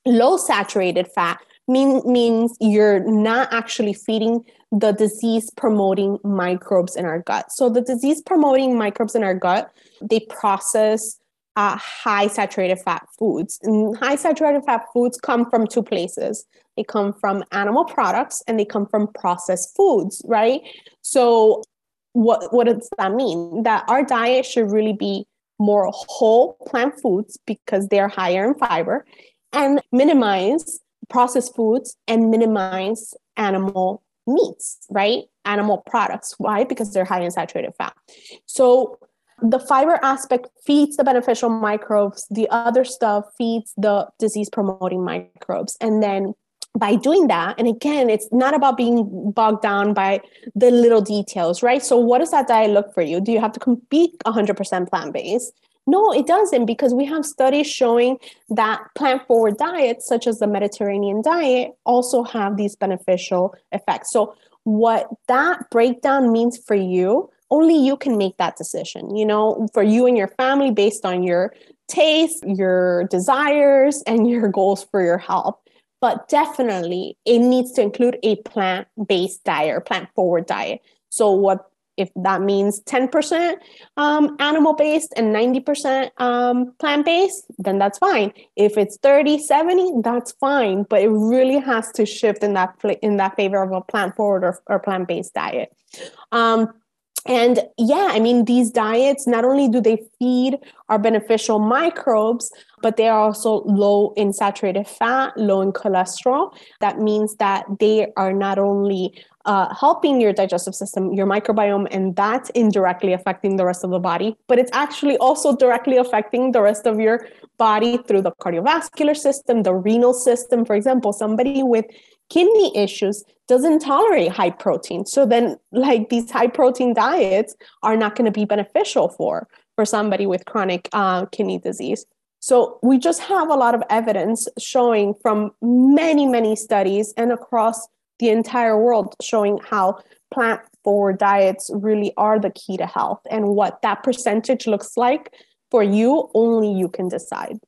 Low saturated fat mean, means you're not actually feeding the disease promoting microbes in our gut. So the disease promoting microbes in our gut, they process uh, high saturated fat foods. And high saturated fat foods come from two places. They come from animal products and they come from processed foods, right? So what what does that mean? That our diet should really be more whole plant foods because they're higher in fiber and minimize processed foods and minimize animal meats, right? Animal products. Why? Because they're high in saturated fat. So the fiber aspect feeds the beneficial microbes. The other stuff feeds the disease promoting microbes. And then by doing that and again it's not about being bogged down by the little details right? So what does that diet look for you? Do you have to be 100% plant-based? No it doesn't because we have studies showing that plant forward diets such as the mediterranean diet also have these beneficial effects. So what that breakdown means for you only you can make that decision, you know, for you and your family based on your taste, your desires, and your goals for your health. But definitely, it needs to include a plant based diet or plant forward diet. So, what if that means 10% um, animal based and 90% um, plant based, then that's fine. If it's 30, 70, that's fine. But it really has to shift in that in that favor of a plant forward or, or plant based diet. Um, and yeah, I mean, these diets not only do they feed our beneficial microbes, but they are also low in saturated fat, low in cholesterol. That means that they are not only uh, helping your digestive system, your microbiome, and that's indirectly affecting the rest of the body, but it's actually also directly affecting the rest of your body through the cardiovascular system, the renal system. For example, somebody with kidney issues doesn't tolerate high protein. So then like these high protein diets are not going to be beneficial for for somebody with chronic uh, kidney disease. So we just have a lot of evidence showing from many many studies and across the entire world showing how plant forward diets really are the key to health and what that percentage looks like for you only you can decide.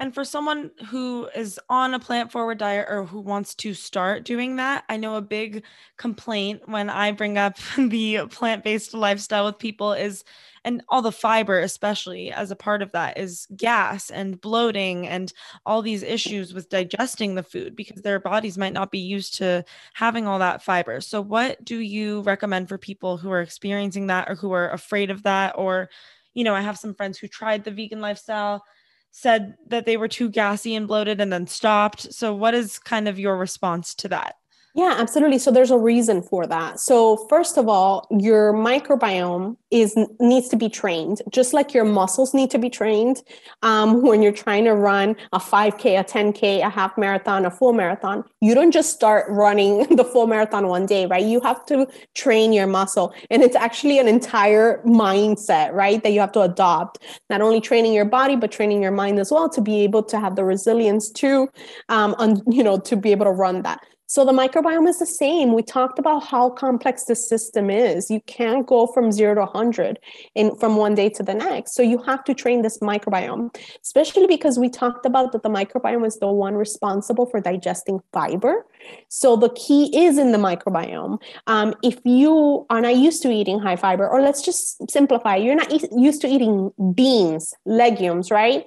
And for someone who is on a plant forward diet or who wants to start doing that, I know a big complaint when I bring up the plant based lifestyle with people is, and all the fiber, especially as a part of that, is gas and bloating and all these issues with digesting the food because their bodies might not be used to having all that fiber. So, what do you recommend for people who are experiencing that or who are afraid of that? Or, you know, I have some friends who tried the vegan lifestyle said that they were too gassy and bloated and then stopped. So, what is kind of your response to that? Yeah, absolutely. So there's a reason for that. So first of all, your microbiome is needs to be trained, just like your muscles need to be trained. Um, when you're trying to run a 5K, a 10K, a half marathon, a full marathon, you don't just start running the full marathon one day, right? You have to train your muscle, and it's actually an entire mindset, right? That you have to adopt. Not only training your body, but training your mind as well to be able to have the resilience to, um, on, you know, to be able to run that. So the microbiome is the same. We talked about how complex the system is. You can't go from zero to 100 in from one day to the next. So you have to train this microbiome, especially because we talked about that the microbiome is the one responsible for digesting fiber. So the key is in the microbiome. Um, if you are not used to eating high fiber, or let's just simplify, you're not e- used to eating beans, legumes, right?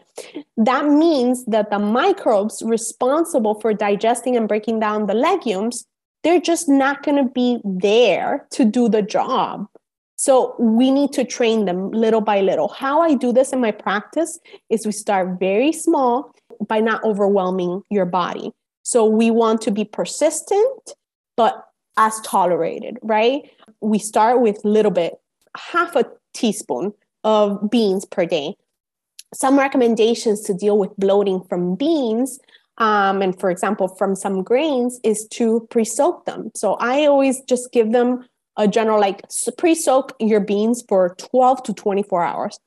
That means that the microbes responsible for digesting and breaking down the legumes, they're just not going to be there to do the job. So we need to train them little by little. How I do this in my practice is we start very small by not overwhelming your body. So we want to be persistent, but as tolerated, right? We start with a little bit, half a teaspoon of beans per day. Some recommendations to deal with bloating from beans um, and for example, from some grains, is to pre soak them. So I always just give them a general like pre soak your beans for 12 to 24 hours.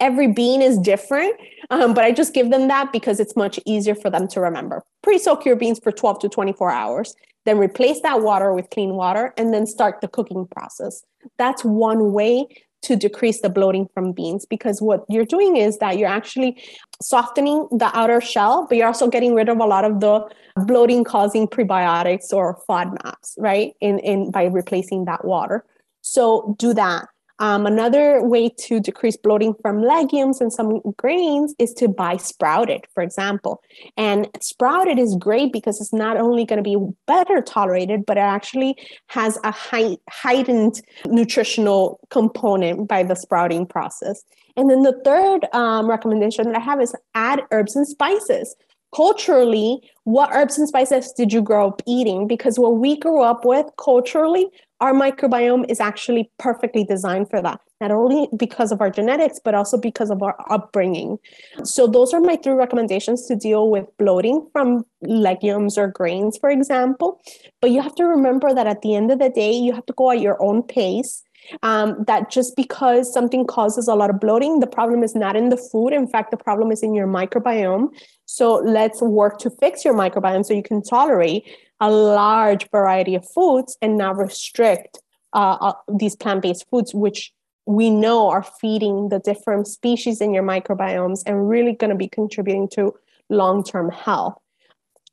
Every bean is different, um, but I just give them that because it's much easier for them to remember. Pre soak your beans for 12 to 24 hours, then replace that water with clean water, and then start the cooking process. That's one way to decrease the bloating from beans because what you're doing is that you're actually softening the outer shell, but you're also getting rid of a lot of the bloating causing prebiotics or FODMAPs, right? In, in by replacing that water. So do that. Um, another way to decrease bloating from legumes and some grains is to buy sprouted, for example. And sprouted is great because it's not only going to be better tolerated, but it actually has a high, heightened nutritional component by the sprouting process. And then the third um, recommendation that I have is add herbs and spices culturally, what herbs and spices did you grow up eating? Because what we grew up with culturally, our microbiome is actually perfectly designed for that, not only because of our genetics, but also because of our upbringing. So, those are my three recommendations to deal with bloating from legumes or grains, for example. But you have to remember that at the end of the day, you have to go at your own pace um, that just because something causes a lot of bloating, the problem is not in the food. In fact, the problem is in your microbiome. So let's work to fix your microbiome so you can tolerate a large variety of foods and not restrict uh, uh, these plant based foods, which we know are feeding the different species in your microbiomes and really going to be contributing to long term health.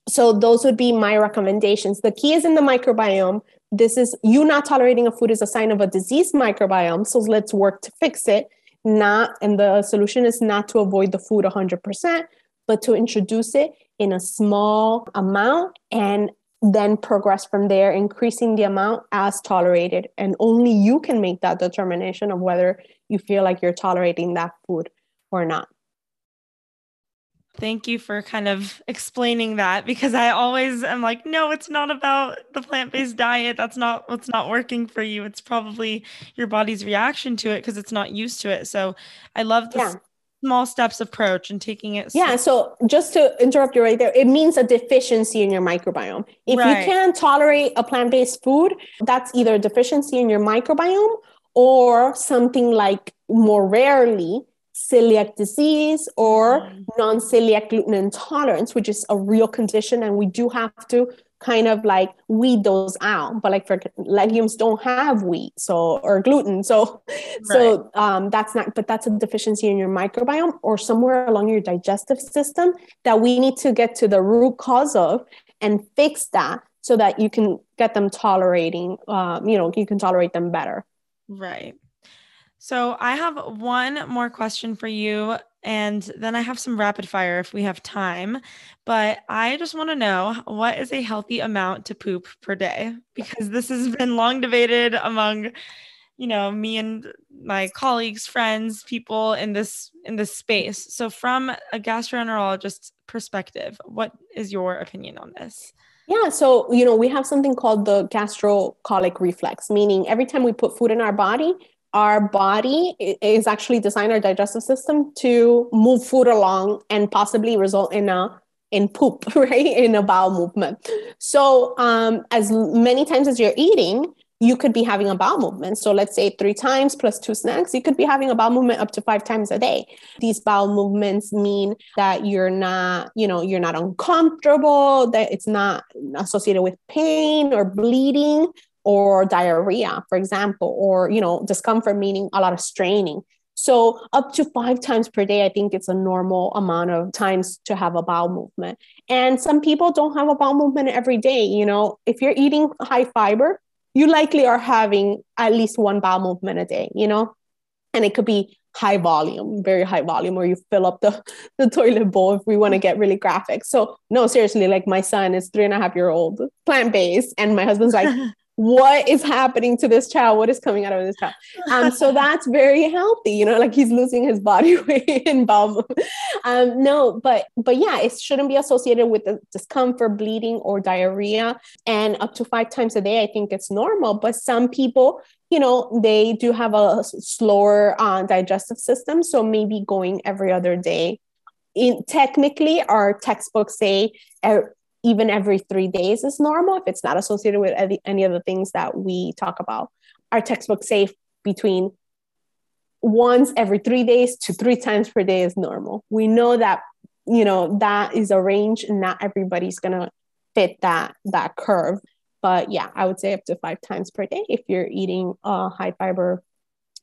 So, those would be my recommendations. The key is in the microbiome this is you not tolerating a food is a sign of a diseased microbiome. So let's work to fix it. Not, and the solution is not to avoid the food 100%, but to introduce it in a small amount and then progress from there, increasing the amount as tolerated. And only you can make that determination of whether you feel like you're tolerating that food or not. Thank you for kind of explaining that because I always am like, no, it's not about the plant-based diet. That's not what's not working for you. It's probably your body's reaction to it because it's not used to it. So I love the yeah. small steps approach and taking it. Yeah. So just to interrupt you right there, it means a deficiency in your microbiome. If right. you can't tolerate a plant-based food, that's either a deficiency in your microbiome or something like more rarely celiac disease or mm. non celiac gluten intolerance, which is a real condition. And we do have to kind of like weed those out. But like for legumes don't have wheat, so or gluten. So right. so um that's not but that's a deficiency in your microbiome or somewhere along your digestive system that we need to get to the root cause of and fix that so that you can get them tolerating um, you know, you can tolerate them better. Right. So I have one more question for you, and then I have some rapid fire if we have time. But I just want to know what is a healthy amount to poop per day? Because this has been long debated among, you know, me and my colleagues, friends, people in this in this space. So from a gastroenterologist perspective, what is your opinion on this? Yeah, so you know, we have something called the gastrocolic reflex, meaning every time we put food in our body, our body is actually designed our digestive system to move food along and possibly result in a in poop right? In a bowel movement. So um, as many times as you're eating you could be having a bowel movement. So let's say three times plus two snacks you could be having a bowel movement up to five times a day. These bowel movements mean that you're not you know you're not uncomfortable that it's not associated with pain or bleeding or diarrhea, for example, or you know, discomfort meaning a lot of straining. So up to five times per day, I think it's a normal amount of times to have a bowel movement. And some people don't have a bowel movement every day. You know, if you're eating high fiber, you likely are having at least one bowel movement a day, you know? And it could be high volume, very high volume, or you fill up the, the toilet bowl if we want to get really graphic. So no, seriously, like my son is three and a half year old, plant-based, and my husband's like, what is happening to this child? What is coming out of this child? Um, so that's very healthy you know like he's losing his body weight and bowel um, no but but yeah it shouldn't be associated with the discomfort bleeding or diarrhea. And up to five times a day i think it's normal. But some people you know they do have a slower uh, digestive system. So maybe going every other day. In technically our textbooks say even every three days is normal if it's not associated with any, of the things that we talk about. Our textbooks say between once every three days to three times per day is normal. We know that you know that is a range, and not everybody's gonna fit that that curve. But yeah, I would say up to five times per day if you're eating a high fiber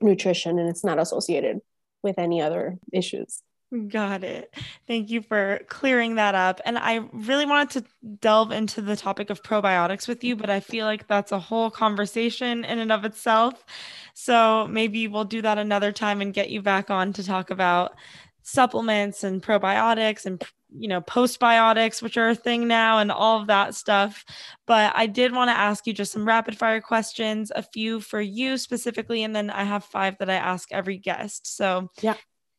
nutrition and it's not associated with any other issues. Got it. Thank you for clearing that up. And I really wanted to delve into the topic of probiotics with you, but I feel like that's a whole conversation in and of itself. So maybe we'll do that another time and get you back on to talk about supplements and probiotics and you know postbiotics which are a thing now and all of that stuff but i did want to ask you just some rapid fire questions a few for you specifically and then i have five that i ask every guest so yeah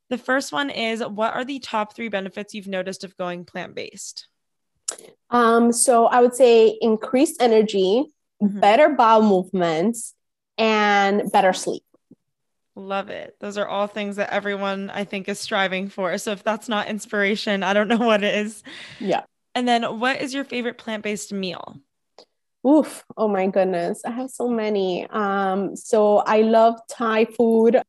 the first one is what are the top three benefits you've noticed of going plant based? Um, so I would say increased energy, mm-hmm. better bowel movements, and better sleep. Love it. Those are all things that everyone I think is striving for. So if that's not inspiration, I don't know what is. Yeah. And then what is your favorite plant-based meal? Oof, oh my goodness. I have so many. Um, so I love Thai food.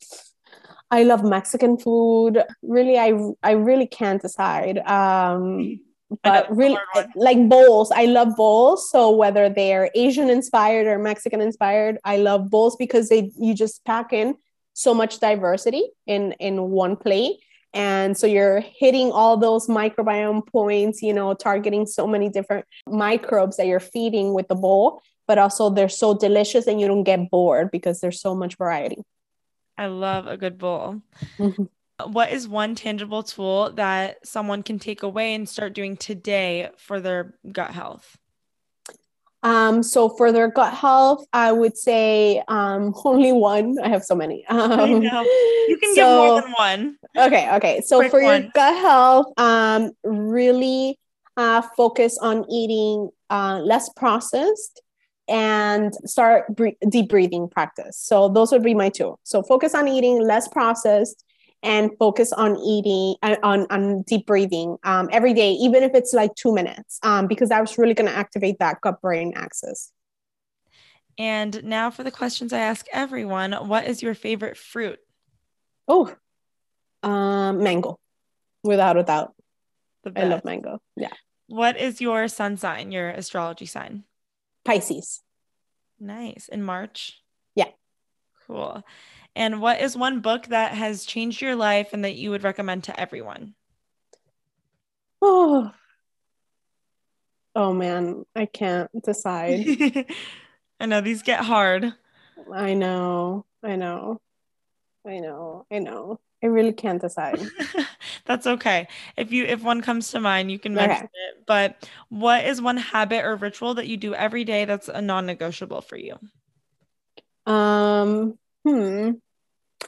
I love Mexican food. Really, I I really can't decide. Um, but really, like bowls. I love bowls. So whether they're Asian inspired or Mexican inspired, I love bowls because they you just pack in so much diversity in in one plate. And so you're hitting all those microbiome points, you know, targeting so many different microbes that you're feeding with the bowl, but also they're so delicious and you don't get bored because there's so much variety. I love a good bowl. Mm-hmm. What is one tangible tool that someone can take away and start doing today for their gut health? Um, so for their gut health, I would say um, only one. I have so many. Um, you can so, give more than one. Okay, okay. So Quick for one. your gut health, um, really uh, focus on eating uh, less processed and start bre- deep breathing practice. So those would be my two. So focus on eating less processed and focus on eating uh, on, on deep breathing um, every day, even if it's like two minutes, um, because that's really going to activate that gut brain axis. And now for the questions I ask everyone What is your favorite fruit? Oh, um, mango, without a doubt. I love mango. Yeah. What is your sun sign, your astrology sign? Pisces. Nice. In March? Yeah. Cool. And what is one book that has changed your life and that you would recommend to everyone? Oh, oh man, I can't decide. I know these get hard. I know, I know, I know, I know. I really can't decide. That's okay. If you if one comes to mind, you can mention okay. it. But what is one habit or ritual that you do every day that's a non-negotiable for you? Um, hmm.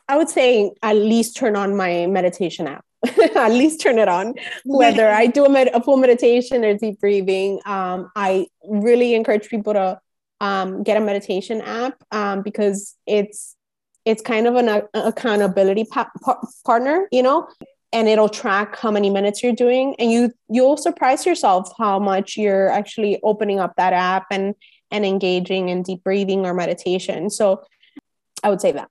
I would say at least turn on my meditation app. at least turn it on. Whether I do a, med- a full meditation or deep breathing, um, I really encourage people to um, get a meditation app um, because it's it's kind of an uh, accountability pa- pa- partner, you know, and it'll track how many minutes you're doing, and you you'll surprise yourself how much you're actually opening up that app and and engaging in deep breathing or meditation. So, I would say that.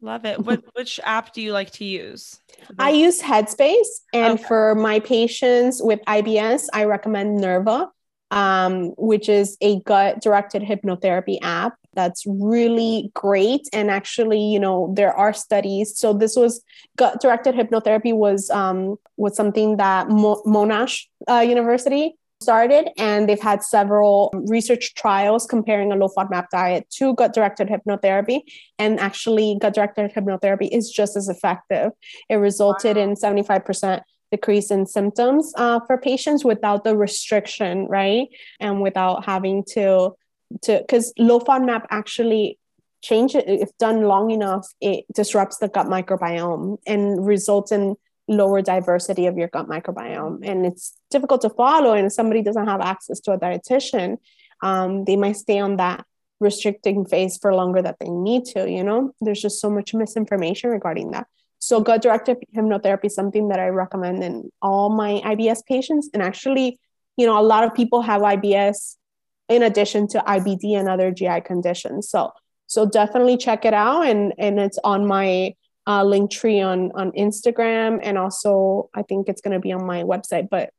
Love it. What which app do you like to use? I use Headspace, and okay. for my patients with IBS, I recommend Nerva, um, which is a gut-directed hypnotherapy app that's really great. And actually, you know, there are studies. So this was gut-directed hypnotherapy was um, was something that Mo- Monash uh, University started, and they've had several research trials comparing a low FODMAP diet to gut directed hypnotherapy. And actually, gut directed hypnotherapy is just as effective. It resulted wow. in 75% decrease in symptoms uh, for patients without the restriction, right? And without having to, to because low FODMAP actually change it if done long enough it disrupts the gut microbiome and results in lower diversity of your gut microbiome. And it's difficult to follow and if somebody doesn't have access to a dietitian um, they might stay on that restricting phase for longer that they need to you know? There's just so much misinformation regarding that. So gut directed hypnotherapy is something that i recommend in all my ibs patients. And actually you know a lot of people have ibs in addition to ibd and other gi conditions so so definitely check it out and and it's on my uh, Linktree on on Instagram, and also I think it's going to be on my website. But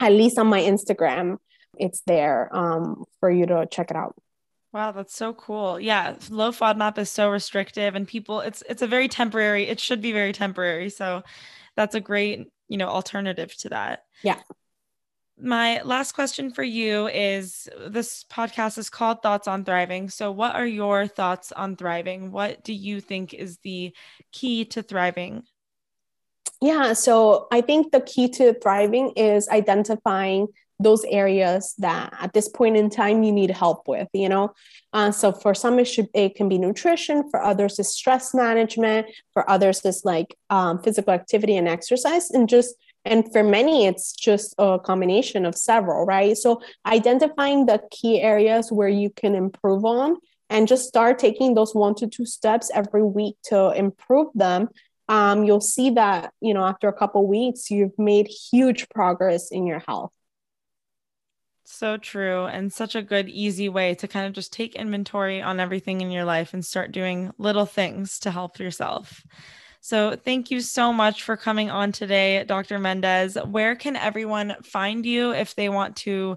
at least on my Instagram, it's there um, for you to check it out. Wow, that's so cool. Yeah, low FODMAP is so restrictive, and people, it's it's a very temporary. It should be very temporary. So that's a great you know alternative to that. Yeah my last question for you is this podcast is called Thoughts on Thriving. So, what are your thoughts on thriving? What do you think is the key to thriving? Yeah, so I think the key to thriving is identifying those areas that at this point in time you need help with you know uh, so for some it should it can be nutrition for others is stress management for others is like um, physical activity and exercise and just and for many, it's just a combination of several, right? So identifying the key areas where you can improve on and just start taking those one to two steps every week to improve them. Um, you'll see that, you know, after a couple weeks, you've made huge progress in your health. So true. And such a good, easy way to kind of just take inventory on everything in your life and start doing little things to help yourself. So thank you so much for coming on today, Dr. Mendez. Where can everyone find you if they want to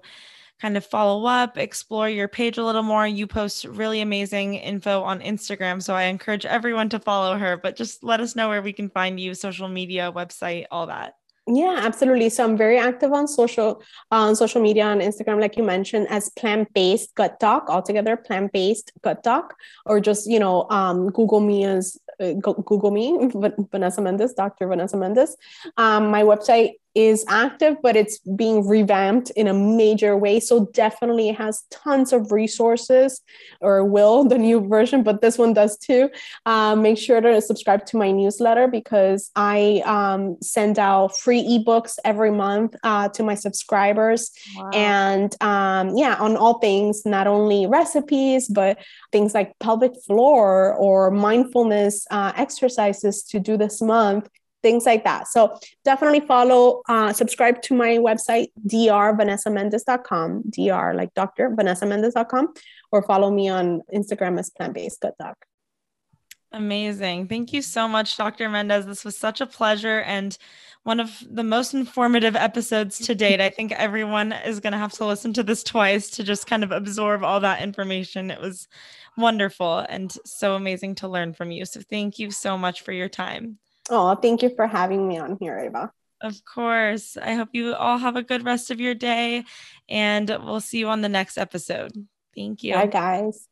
kind of follow up, explore your page a little more? You post really amazing info on Instagram. So I encourage everyone to follow her, but just let us know where we can find you, social media, website, all that. Yeah, absolutely. So I'm very active on social on social media on Instagram, like you mentioned, as plant-based gut doc altogether, plant-based gut doc, or just you know, um, Google me as uh, Google me, Vanessa Mendes, Dr. Vanessa Mendes. Um, my website is active, but it's being revamped in a major way. So definitely it has tons of resources, or will the new version, but this one does too. Um, make sure to subscribe to my newsletter because I um, send out free ebooks every month uh, to my subscribers, wow. and um, yeah, on all things, not only recipes, but things like pelvic floor or mindfulness uh, exercises to do this month things like that. So definitely follow, uh, subscribe to my website, drvanessamendes.com, dr like Dr. vanessamendes.com, or follow me on Instagram as plant-based gut doc. Amazing. Thank you so much, Dr. Mendez. This was such a pleasure and one of the most informative episodes to date. I think everyone is going to have to listen to this twice to just kind of absorb all that information. It was wonderful and so amazing to learn from you. So thank you so much for your time. Oh, thank you for having me on here, Ava. Of course. I hope you all have a good rest of your day and we'll see you on the next episode. Thank you. Bye, guys.